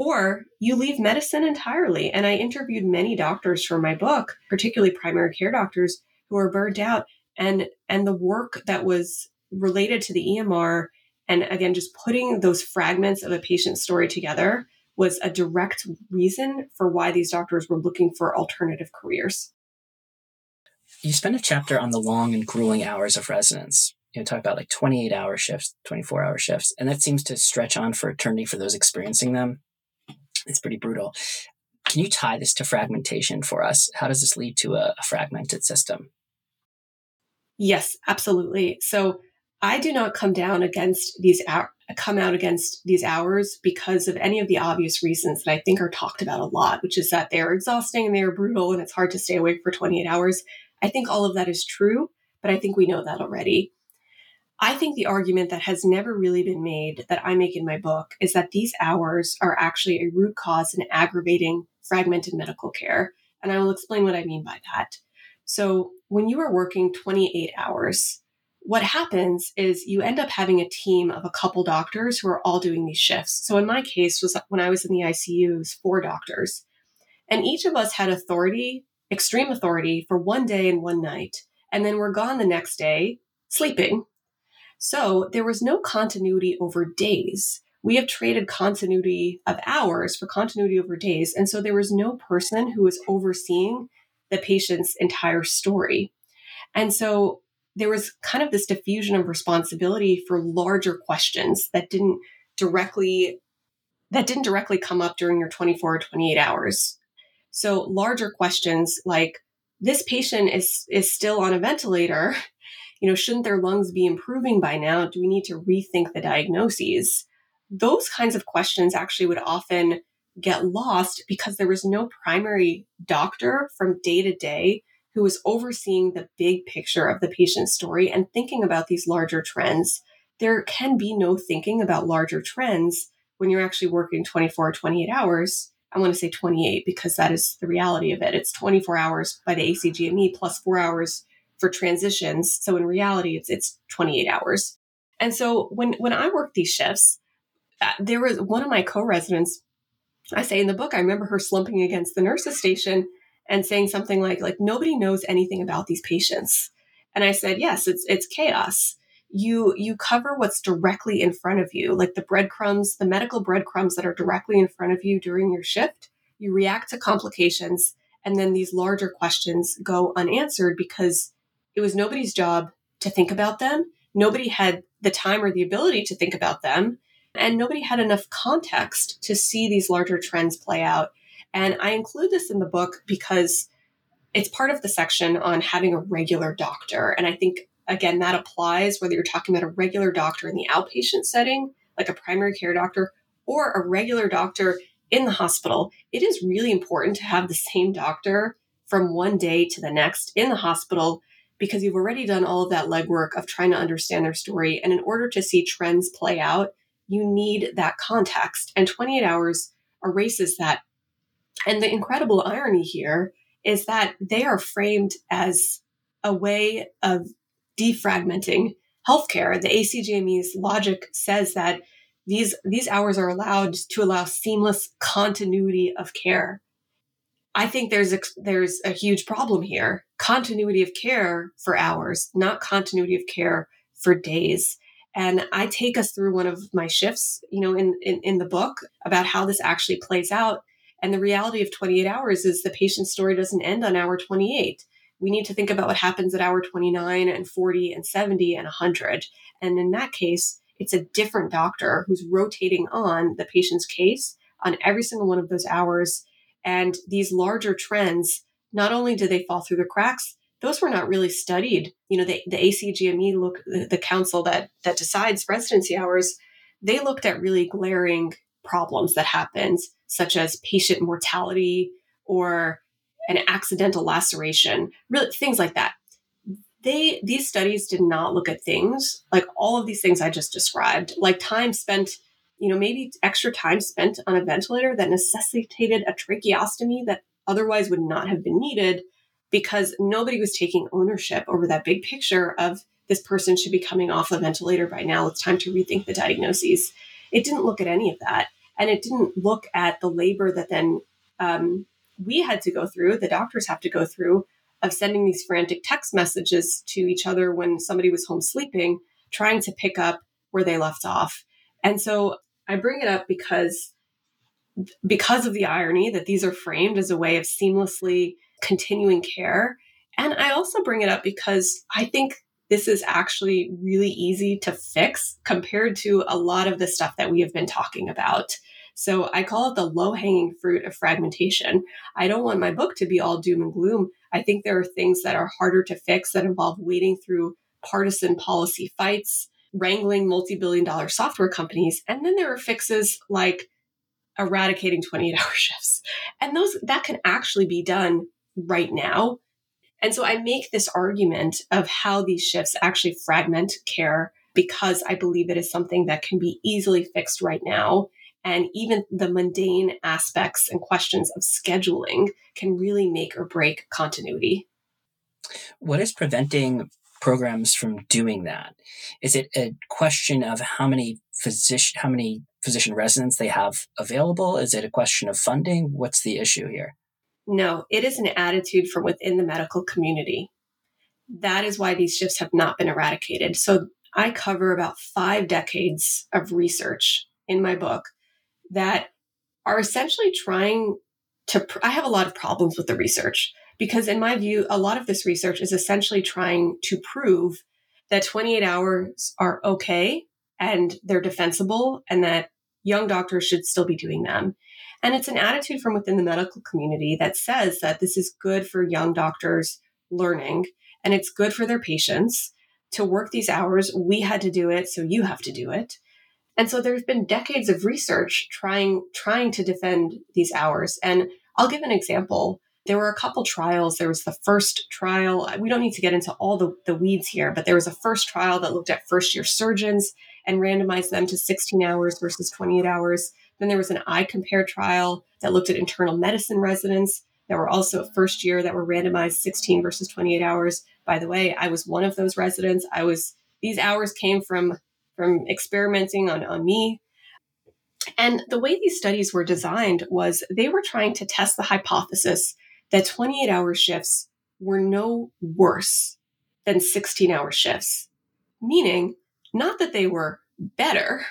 Or you leave medicine entirely. And I interviewed many doctors for my book, particularly primary care doctors who are burnt out. And, and the work that was related to the EMR and again, just putting those fragments of a patient's story together was a direct reason for why these doctors were looking for alternative careers. You spend a chapter on the long and grueling hours of residence. You know, talk about like 28 hour shifts, 24 hour shifts, and that seems to stretch on for eternity for those experiencing them. It's pretty brutal. Can you tie this to fragmentation for us? How does this lead to a, a fragmented system? Yes, absolutely. So I do not come down against these come out against these hours because of any of the obvious reasons that I think are talked about a lot, which is that they're exhausting and they are brutal and it's hard to stay awake for 28 hours. I think all of that is true, but I think we know that already. I think the argument that has never really been made that I make in my book is that these hours are actually a root cause in aggravating fragmented medical care. And I will explain what I mean by that. So, when you are working 28 hours, what happens is you end up having a team of a couple doctors who are all doing these shifts. So in my case was when I was in the ICU, it was four doctors. And each of us had authority, extreme authority for one day and one night. And then we're gone the next day sleeping. So there was no continuity over days. We have traded continuity of hours for continuity over days. And so there was no person who was overseeing the patient's entire story. And so there was kind of this diffusion of responsibility for larger questions that didn't directly that didn't directly come up during your 24 or 28 hours. So larger questions like this patient is is still on a ventilator, you know, shouldn't their lungs be improving by now? Do we need to rethink the diagnoses? Those kinds of questions actually would often get lost because there was no primary doctor from day to day who was overseeing the big picture of the patient's story and thinking about these larger trends. There can be no thinking about larger trends when you're actually working 24 or 28 hours. I want to say 28 because that is the reality of it. It's 24 hours by the ACGME plus four hours for transitions. So in reality, it's it's 28 hours. And so when when I work these shifts, uh, there was one of my co-residents. I say in the book, I remember her slumping against the nurse's station and saying something like like nobody knows anything about these patients. And i said yes it's it's chaos. You you cover what's directly in front of you like the breadcrumbs the medical breadcrumbs that are directly in front of you during your shift. You react to complications and then these larger questions go unanswered because it was nobody's job to think about them. Nobody had the time or the ability to think about them and nobody had enough context to see these larger trends play out and I include this in the book because it's part of the section on having a regular doctor. And I think, again, that applies whether you're talking about a regular doctor in the outpatient setting, like a primary care doctor, or a regular doctor in the hospital, it is really important to have the same doctor from one day to the next in the hospital because you've already done all of that legwork of trying to understand their story. And in order to see trends play out, you need that context. And 28 hours erases that. And the incredible irony here is that they are framed as a way of defragmenting healthcare. The ACGME's logic says that these, these hours are allowed to allow seamless continuity of care. I think there's a, there's a huge problem here. Continuity of care for hours, not continuity of care for days. And I take us through one of my shifts, you know, in, in, in the book about how this actually plays out. And the reality of 28 hours is the patient's story doesn't end on hour 28. We need to think about what happens at hour 29 and 40 and 70 and 100. And in that case, it's a different doctor who's rotating on the patient's case on every single one of those hours. And these larger trends, not only do they fall through the cracks, those were not really studied. You know, the, the ACGME look, the, council that that decides residency hours, they looked at really glaring problems that happened, such as patient mortality or an accidental laceration, really things like that. They these studies did not look at things like all of these things I just described, like time spent, you know, maybe extra time spent on a ventilator that necessitated a tracheostomy that otherwise would not have been needed because nobody was taking ownership over that big picture of this person should be coming off a ventilator by now. It's time to rethink the diagnoses. It didn't look at any of that. And it didn't look at the labor that then um, we had to go through, the doctors have to go through, of sending these frantic text messages to each other when somebody was home sleeping, trying to pick up where they left off. And so I bring it up because because of the irony that these are framed as a way of seamlessly continuing care. And I also bring it up because I think this is actually really easy to fix compared to a lot of the stuff that we have been talking about. So I call it the low hanging fruit of fragmentation. I don't want my book to be all doom and gloom. I think there are things that are harder to fix that involve wading through partisan policy fights, wrangling multi billion dollar software companies. And then there are fixes like eradicating 28 hour shifts. And those that can actually be done right now. And so I make this argument of how these shifts actually fragment care because I believe it is something that can be easily fixed right now. And even the mundane aspects and questions of scheduling can really make or break continuity. What is preventing programs from doing that? Is it a question of how many physician how many physician residents they have available? Is it a question of funding? What's the issue here? No, it is an attitude from within the medical community. That is why these shifts have not been eradicated. So I cover about five decades of research in my book that are essentially trying to. Pr- I have a lot of problems with the research because, in my view, a lot of this research is essentially trying to prove that 28 hours are okay and they're defensible and that young doctors should still be doing them. And it's an attitude from within the medical community that says that this is good for young doctors learning and it's good for their patients to work these hours. We had to do it, so you have to do it. And so there's been decades of research trying trying to defend these hours. And I'll give an example. There were a couple trials. There was the first trial. We don't need to get into all the, the weeds here, but there was a first trial that looked at first year surgeons and randomized them to 16 hours versus 28 hours. Then there was an iCompare trial that looked at internal medicine residents that were also first year that were randomized 16 versus 28 hours. By the way, I was one of those residents. I was these hours came from from experimenting on, on me. And the way these studies were designed was they were trying to test the hypothesis that 28 hour shifts were no worse than 16 hour shifts, meaning not that they were better,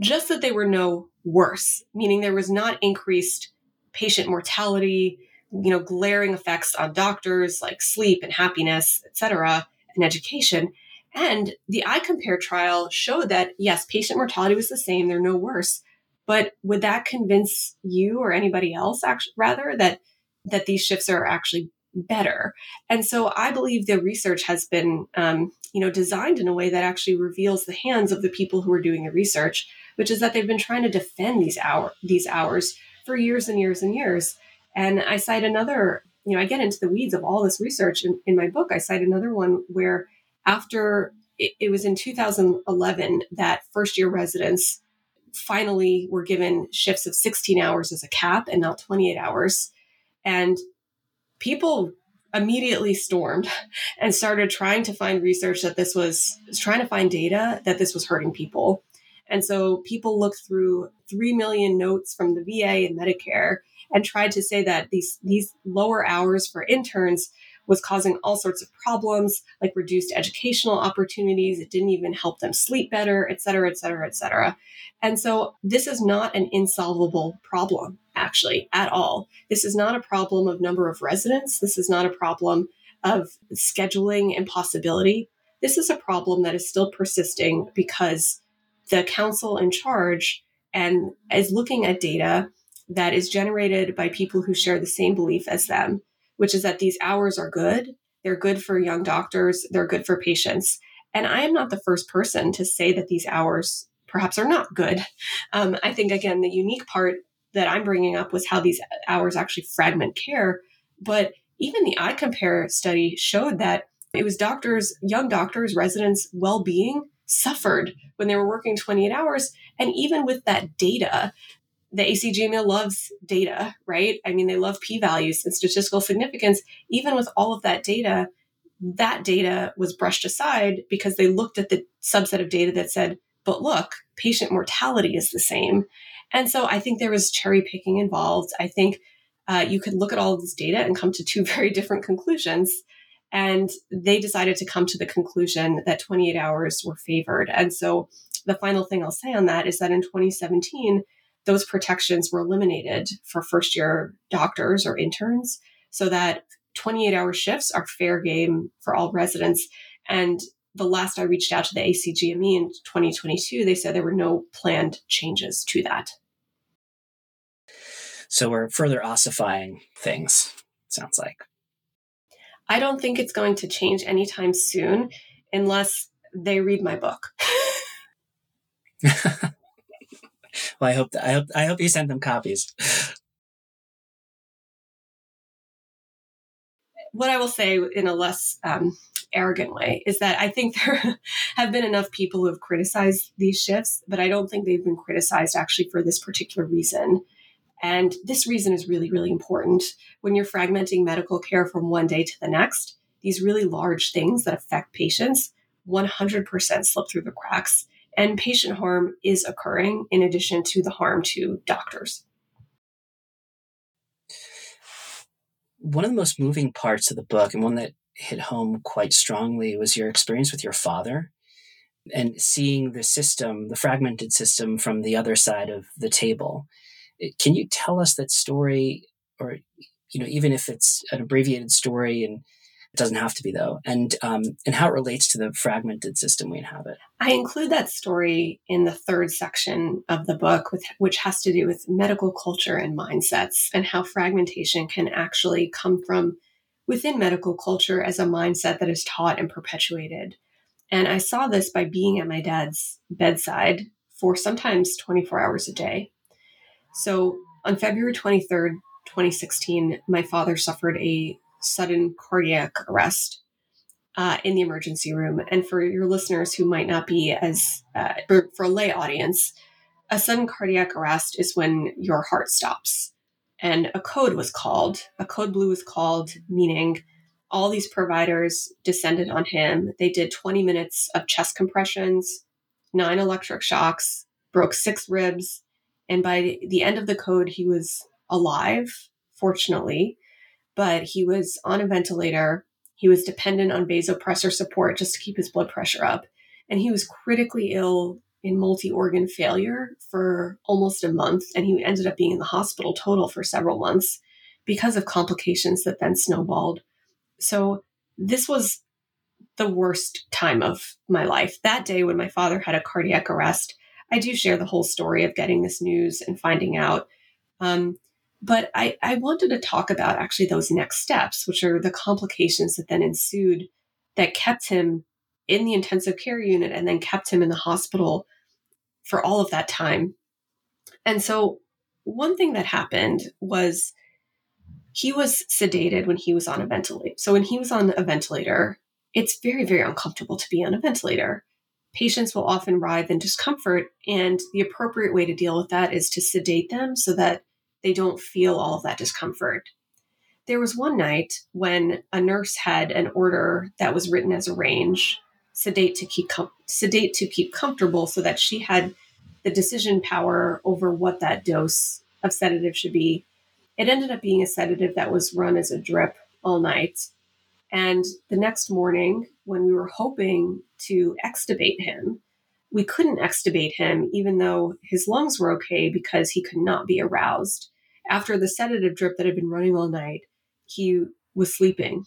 just that they were no worse, meaning there was not increased patient mortality, you know, glaring effects on doctors like sleep and happiness, etc., and education. And the iCompare trial showed that yes, patient mortality was the same, they're no worse. But would that convince you or anybody else actually rather that that these shifts are actually better? And so I believe the research has been um, you know designed in a way that actually reveals the hands of the people who are doing the research which is that they've been trying to defend these hour these hours for years and years and years. And I cite another, you know, I get into the weeds of all this research in, in my book. I cite another one where after it, it was in 2011 that first year residents finally were given shifts of 16 hours as a cap and not 28 hours. And people immediately stormed and started trying to find research that this was trying to find data that this was hurting people. And so people looked through 3 million notes from the VA and Medicare and tried to say that these these lower hours for interns was causing all sorts of problems like reduced educational opportunities. It didn't even help them sleep better et cetera et cetera et cetera. And so this is not an insolvable problem actually at all. This is not a problem of number of residents. This is not a problem of scheduling impossibility this is a problem that is still persisting because the council in charge and is looking at data that is generated by people who share the same belief as them, which is that these hours are good. They're good for young doctors. They're good for patients. And I am not the first person to say that these hours perhaps are not good. Um, I think, again, the unique part that I'm bringing up was how these hours actually fragment care. But even the iCompare study showed that it was doctors, young doctors, residents' well being suffered when they were working 28 hours. And even with that data, the ACGME loves data, right? I mean, they love p values and statistical significance. Even with all of that data, that data was brushed aside because they looked at the subset of data that said, but look, patient mortality is the same. And so I think there was cherry picking involved. I think uh, you could look at all of this data and come to two very different conclusions. And they decided to come to the conclusion that 28 hours were favored. And so the final thing I'll say on that is that in 2017, those protections were eliminated for first year doctors or interns so that 28 hour shifts are fair game for all residents. And the last I reached out to the ACGME in 2022, they said there were no planned changes to that. So we're further ossifying things, sounds like. I don't think it's going to change anytime soon unless they read my book. well, I hope I hope I hope you sent them copies. What I will say in a less um, arrogant way is that I think there have been enough people who have criticized these shifts, but I don't think they've been criticized actually for this particular reason. And this reason is really, really important. When you're fragmenting medical care from one day to the next, these really large things that affect patients 100% slip through the cracks and patient harm is occurring in addition to the harm to doctors. One of the most moving parts of the book, and one that hit home quite strongly, was your experience with your father and seeing the system, the fragmented system, from the other side of the table. Can you tell us that story, or you know, even if it's an abbreviated story and it doesn't have to be though, and um, and how it relates to the fragmented system we inhabit. I include that story in the third section of the book, with, which has to do with medical culture and mindsets, and how fragmentation can actually come from within medical culture as a mindset that is taught and perpetuated. And I saw this by being at my dad's bedside for sometimes 24 hours a day. So on February 23rd, 2016, my father suffered a sudden cardiac arrest uh, in the emergency room. And for your listeners who might not be as, uh, for, for a lay audience, a sudden cardiac arrest is when your heart stops. And a code was called, a code blue was called, meaning all these providers descended on him. They did 20 minutes of chest compressions, nine electric shocks, broke six ribs. And by the end of the code, he was alive, fortunately but he was on a ventilator. He was dependent on vasopressor support just to keep his blood pressure up. And he was critically ill in multi organ failure for almost a month. And he ended up being in the hospital total for several months because of complications that then snowballed. So this was the worst time of my life. That day when my father had a cardiac arrest, I do share the whole story of getting this news and finding out. Um, but I, I wanted to talk about actually those next steps, which are the complications that then ensued that kept him in the intensive care unit and then kept him in the hospital for all of that time. And so, one thing that happened was he was sedated when he was on a ventilator. So, when he was on a ventilator, it's very, very uncomfortable to be on a ventilator. Patients will often writhe in discomfort, and the appropriate way to deal with that is to sedate them so that they don't feel all of that discomfort. There was one night when a nurse had an order that was written as a range sedate to keep com- sedate to keep comfortable so that she had the decision power over what that dose of sedative should be. It ended up being a sedative that was run as a drip all night. And the next morning, when we were hoping to extubate him, we couldn't extubate him, even though his lungs were okay because he could not be aroused. After the sedative drip that had been running all night, he was sleeping.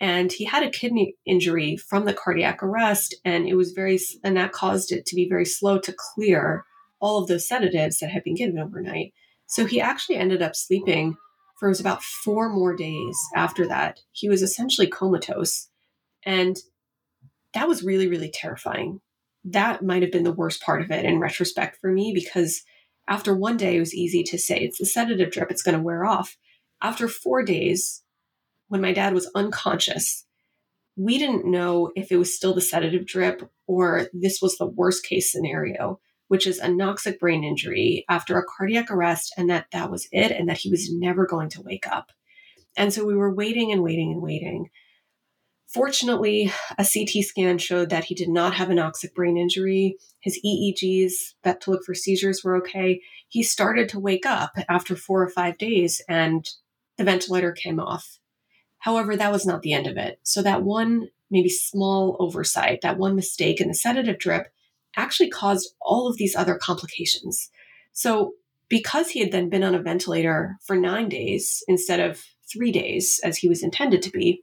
And he had a kidney injury from the cardiac arrest and it was very and that caused it to be very slow to clear all of those sedatives that had been given overnight. So he actually ended up sleeping for it was about four more days after that. He was essentially comatose and that was really really terrifying. That might have been the worst part of it in retrospect for me because after one day it was easy to say it's the sedative drip it's going to wear off after four days when my dad was unconscious, we didn't know if it was still the sedative drip or this was the worst case scenario, which is anoxic brain injury after a cardiac arrest, and that that was it, and that he was never going to wake up. And so we were waiting and waiting and waiting. Fortunately, a CT scan showed that he did not have anoxic brain injury. His EEGs that to look for seizures were okay. He started to wake up after four or five days, and the ventilator came off. However, that was not the end of it. So that one maybe small oversight, that one mistake in the sedative drip actually caused all of these other complications. So because he had then been on a ventilator for nine days instead of three days as he was intended to be,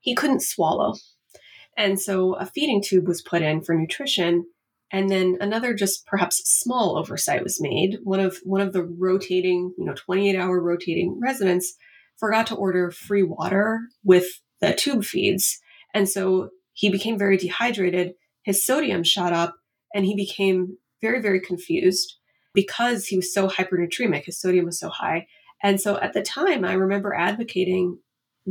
he couldn't swallow. And so a feeding tube was put in for nutrition. And then another just perhaps small oversight was made. One of one of the rotating, you know, 28 hour rotating residents forgot to order free water with the tube feeds. And so he became very dehydrated. His sodium shot up and he became very, very confused because he was so hypernatremic. His sodium was so high. And so at the time, I remember advocating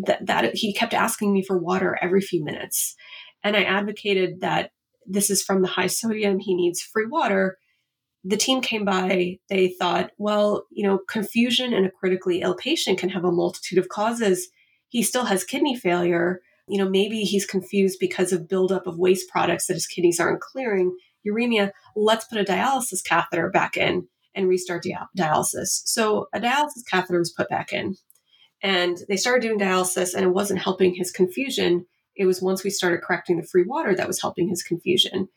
that, that he kept asking me for water every few minutes. And I advocated that this is from the high sodium, he needs free water the team came by, they thought, well, you know, confusion in a critically ill patient can have a multitude of causes. He still has kidney failure. You know, maybe he's confused because of buildup of waste products that his kidneys aren't clearing. Uremia, let's put a dialysis catheter back in and restart the dialysis. So a dialysis catheter was put back in. And they started doing dialysis, and it wasn't helping his confusion. It was once we started correcting the free water that was helping his confusion.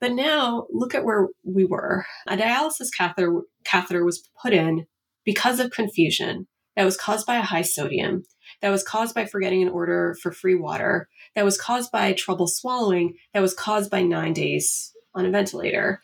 But now look at where we were. A dialysis catheter, catheter was put in because of confusion that was caused by a high sodium, that was caused by forgetting an order for free water, that was caused by trouble swallowing, that was caused by nine days on a ventilator.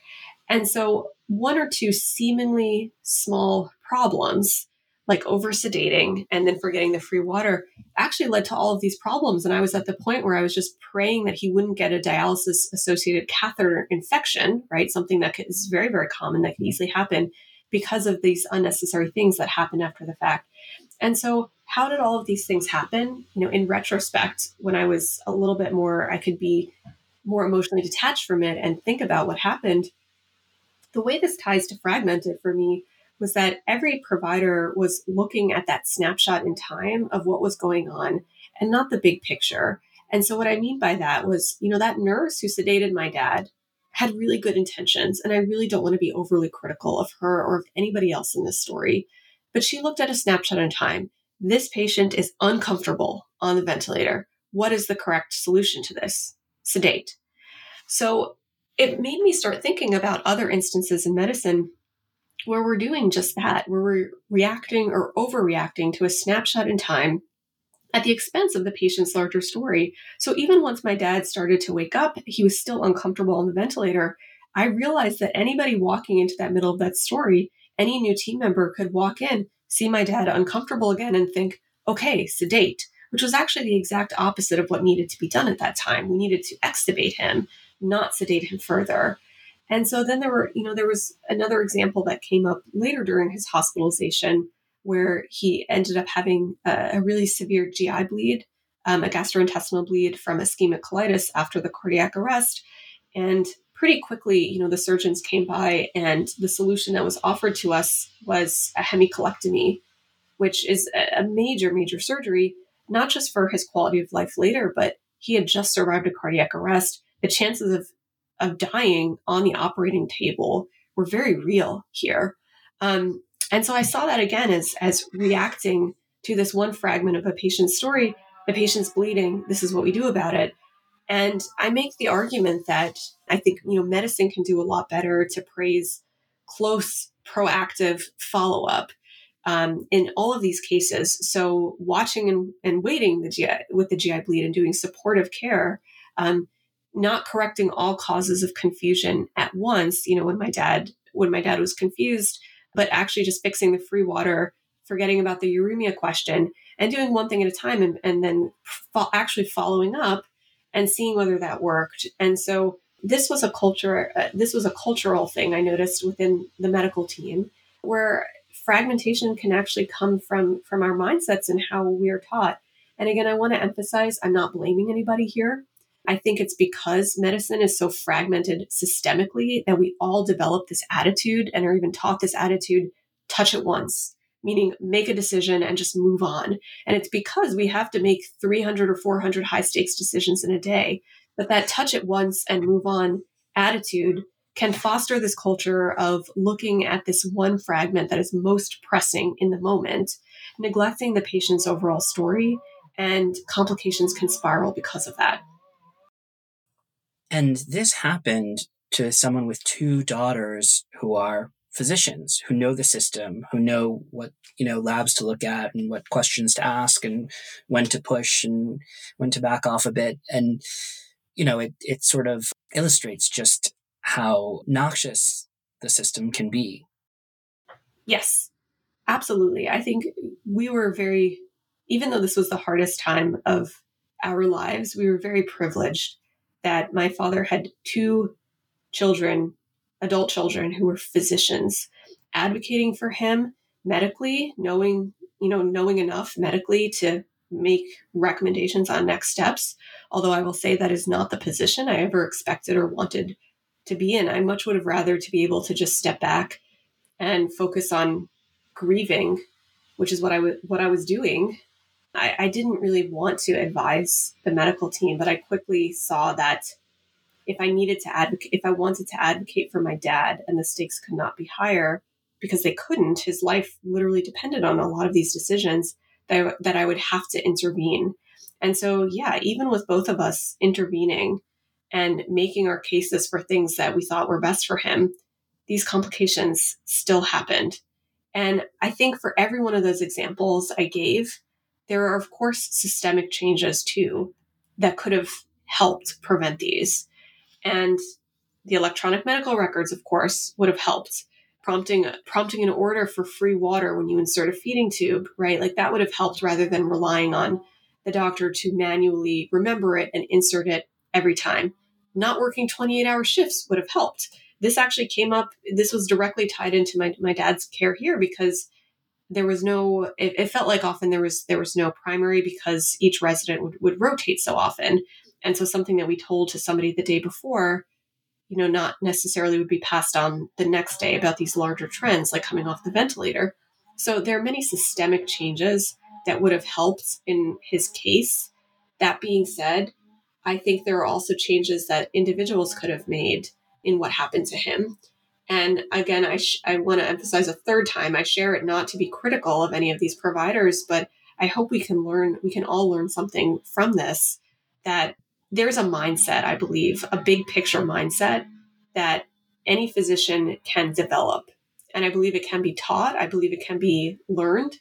And so, one or two seemingly small problems like over sedating and then forgetting the free water actually led to all of these problems. And I was at the point where I was just praying that he wouldn't get a dialysis associated catheter infection, right? Something that is very, very common that can mm-hmm. easily happen because of these unnecessary things that happen after the fact. And so, how did all of these things happen? You know, in retrospect, when I was a little bit more, I could be more emotionally detached from it and think about what happened. The way this ties to fragmented for me was that every provider was looking at that snapshot in time of what was going on and not the big picture. And so, what I mean by that was, you know, that nurse who sedated my dad had really good intentions. And I really don't want to be overly critical of her or of anybody else in this story. But she looked at a snapshot in time. This patient is uncomfortable on the ventilator. What is the correct solution to this? Sedate. So, it made me start thinking about other instances in medicine where we're doing just that, where we're reacting or overreacting to a snapshot in time at the expense of the patient's larger story. So even once my dad started to wake up, he was still uncomfortable on the ventilator. I realized that anybody walking into that middle of that story, any new team member could walk in, see my dad uncomfortable again, and think, okay, sedate, which was actually the exact opposite of what needed to be done at that time. We needed to extubate him, not sedate him further. And so then there were, you know, there was another example that came up later during his hospitalization where he ended up having a, a really severe GI bleed, um, a gastrointestinal bleed from ischemic colitis after the cardiac arrest. And pretty quickly, you know, the surgeons came by and the solution that was offered to us was a hemicolectomy, which is a major, major surgery, not just for his quality of life later, but he had just survived a cardiac arrest. The chances of of dying on the operating table were very real here. Um, and so I saw that again as, as reacting to this one fragment of a patient's story. The patient's bleeding. This is what we do about it. And I make the argument that I think, you know, medicine can do a lot better to praise close, proactive follow up um, in all of these cases. So watching and, and waiting the GI, with the GI bleed and doing supportive care um, not correcting all causes of confusion at once you know when my dad when my dad was confused but actually just fixing the free water forgetting about the uremia question and doing one thing at a time and, and then fo- actually following up and seeing whether that worked. And so this was a culture uh, this was a cultural thing i noticed within the medical team where fragmentation can actually come from from our mindsets and how we are taught. And again i want to emphasize i'm not blaming anybody here I think it's because medicine is so fragmented systemically that we all develop this attitude and are even taught this attitude touch it once, meaning make a decision and just move on. And it's because we have to make 300 or 400 high stakes decisions in a day. But that touch it once and move on attitude can foster this culture of looking at this one fragment that is most pressing in the moment, neglecting the patient's overall story, and complications can spiral because of that. And this happened to someone with two daughters who are physicians who know the system, who know what, you know, labs to look at and what questions to ask and when to push and when to back off a bit. And, you know, it, it sort of illustrates just how noxious the system can be. Yes, absolutely. I think we were very, even though this was the hardest time of our lives, we were very privileged that my father had two children, adult children, who were physicians, advocating for him medically, knowing, you know, knowing enough medically to make recommendations on next steps. Although I will say that is not the position I ever expected or wanted to be in. I much would have rather to be able to just step back and focus on grieving, which is what I w- what I was doing I, I didn't really want to advise the medical team, but I quickly saw that if I needed to advocate, if I wanted to advocate for my dad and the stakes could not be higher because they couldn't, his life literally depended on a lot of these decisions that I, that I would have to intervene. And so, yeah, even with both of us intervening and making our cases for things that we thought were best for him, these complications still happened. And I think for every one of those examples I gave, there are, of course, systemic changes too that could have helped prevent these. And the electronic medical records, of course, would have helped. Prompting prompting an order for free water when you insert a feeding tube, right? Like that would have helped rather than relying on the doctor to manually remember it and insert it every time. Not working 28 hour shifts would have helped. This actually came up, this was directly tied into my, my dad's care here because there was no it, it, felt like often there was there was no primary because each resident would, would rotate so often. And so something that we told to somebody the day before you know not necessarily would be passed on the next day about these larger trends like coming off the ventilator. So there are many systemic changes that would have helped in his case. That being said i think there are also changes that individuals could have made in what happened to him and again, I, sh- I want to emphasize a third time I share it not to be critical of any of these providers, but I hope we can learn, we can all learn something from this that there's a mindset, I believe, a big picture mindset that any physician can develop. And I believe it can be taught, I believe it can be learned.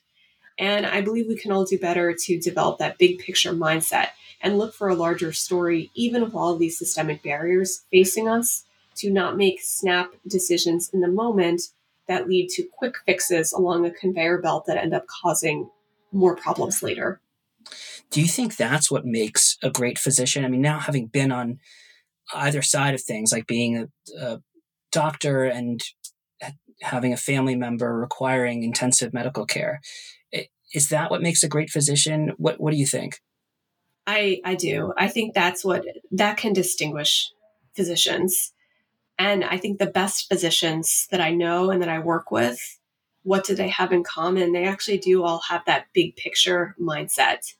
And I believe we can all do better to develop that big picture mindset and look for a larger story, even with all of these systemic barriers facing us to not make snap decisions in the moment that lead to quick fixes along a conveyor belt that end up causing more problems later. Do you think that's what makes a great physician? I mean, now having been on either side of things, like being a, a doctor and having a family member requiring intensive medical care. Is that what makes a great physician? What What do you think? I I do. I think that's what that can distinguish physicians. And I think the best physicians that I know and that I work with, what do they have in common? They actually do all have that big picture mindset.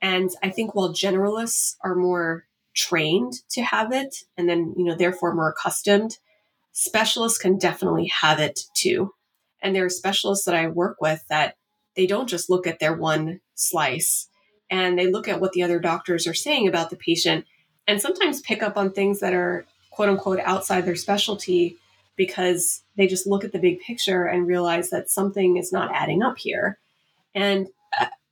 And I think while generalists are more trained to have it and then, you know, therefore more accustomed, specialists can definitely have it too. And there are specialists that I work with that they don't just look at their one slice and they look at what the other doctors are saying about the patient and sometimes pick up on things that are quote unquote outside their specialty because they just look at the big picture and realize that something is not adding up here. And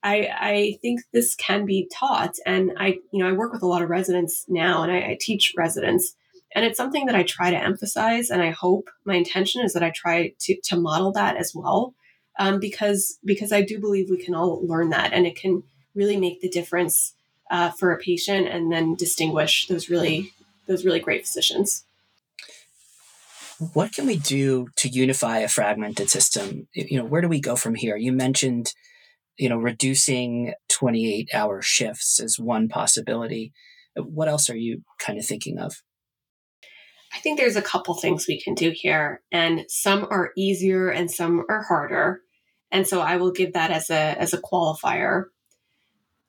I, I think this can be taught. And I, you know, I work with a lot of residents now and I, I teach residents. And it's something that I try to emphasize. And I hope my intention is that I try to, to model that as well. Um, because because I do believe we can all learn that and it can really make the difference uh, for a patient and then distinguish those really those really great physicians. What can we do to unify a fragmented system? You know, where do we go from here? You mentioned, you know, reducing 28 hour shifts is one possibility. What else are you kind of thinking of? I think there's a couple things we can do here, and some are easier and some are harder. And so I will give that as a as a qualifier.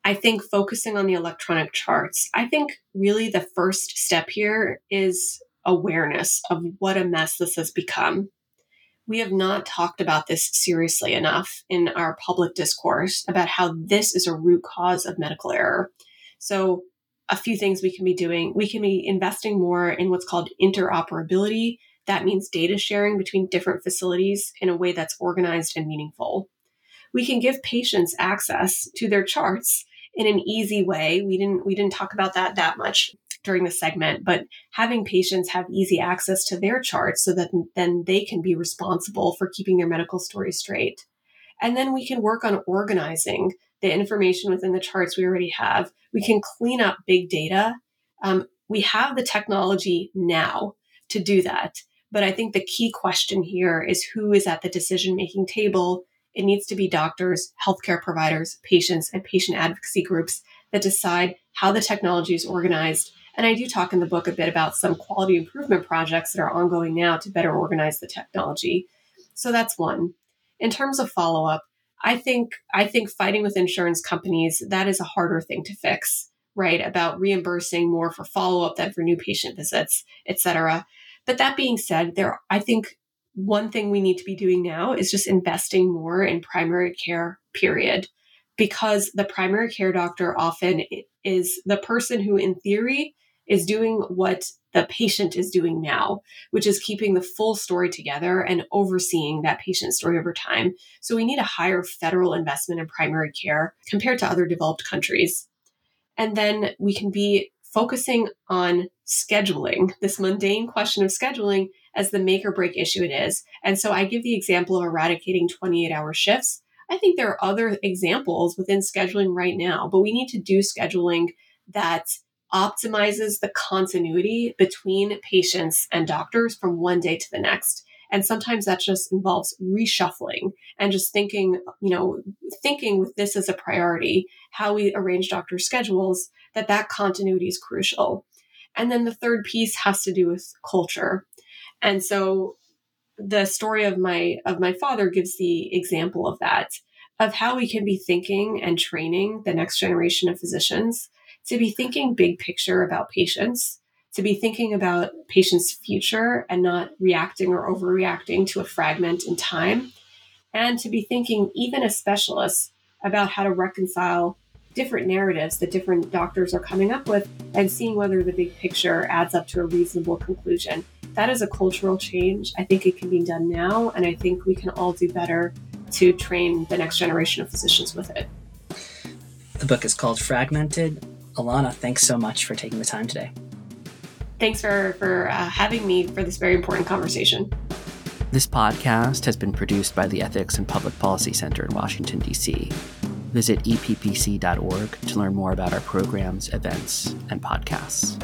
I think focusing on the electronic charts, I think really the first step here is awareness of what a mess this has become. We have not talked about this seriously enough in our public discourse about how this is a root cause of medical error. So, a few things we can be doing. We can be investing more in what's called interoperability. That means data sharing between different facilities in a way that's organized and meaningful. We can give patients access to their charts in an easy way. We didn't we didn't talk about that that much during the segment, but having patients have easy access to their charts so that then they can be responsible for keeping their medical story straight. And then we can work on organizing the information within the charts we already have. We can clean up big data. Um, we have the technology now to do that. But I think the key question here is who is at the decision making table it needs to be doctors, healthcare providers, patients, and patient advocacy groups that decide how the technology is organized. And I do talk in the book a bit about some quality improvement projects that are ongoing now to better organize the technology. So that's one. In terms of follow up, I think I think fighting with insurance companies that is a harder thing to fix, right? About reimbursing more for follow up than for new patient visits, et cetera. But that being said, there I think one thing we need to be doing now is just investing more in primary care, period. Because the primary care doctor often is the person who, in theory, is doing what the patient is doing now, which is keeping the full story together and overseeing that patient story over time. So we need a higher federal investment in primary care compared to other developed countries. And then we can be focusing on scheduling, this mundane question of scheduling as the make or break issue it is. And so I give the example of eradicating 28 hour shifts. I think there are other examples within scheduling right now, but we need to do scheduling that optimizes the continuity between patients and doctors from one day to the next. And sometimes that just involves reshuffling and just thinking, you know, thinking with this as a priority, how we arrange doctor schedules, that that continuity is crucial. And then the third piece has to do with culture. And so the story of my of my father gives the example of that of how we can be thinking and training the next generation of physicians to be thinking big picture about patients to be thinking about patients future and not reacting or overreacting to a fragment in time and to be thinking even as specialists about how to reconcile different narratives that different doctors are coming up with and seeing whether the big picture adds up to a reasonable conclusion that is a cultural change. I think it can be done now, and I think we can all do better to train the next generation of physicians with it. The book is called Fragmented. Ilana, thanks so much for taking the time today. Thanks for, for uh, having me for this very important conversation. This podcast has been produced by the Ethics and Public Policy Center in Washington, D.C. Visit eppc.org to learn more about our programs, events, and podcasts.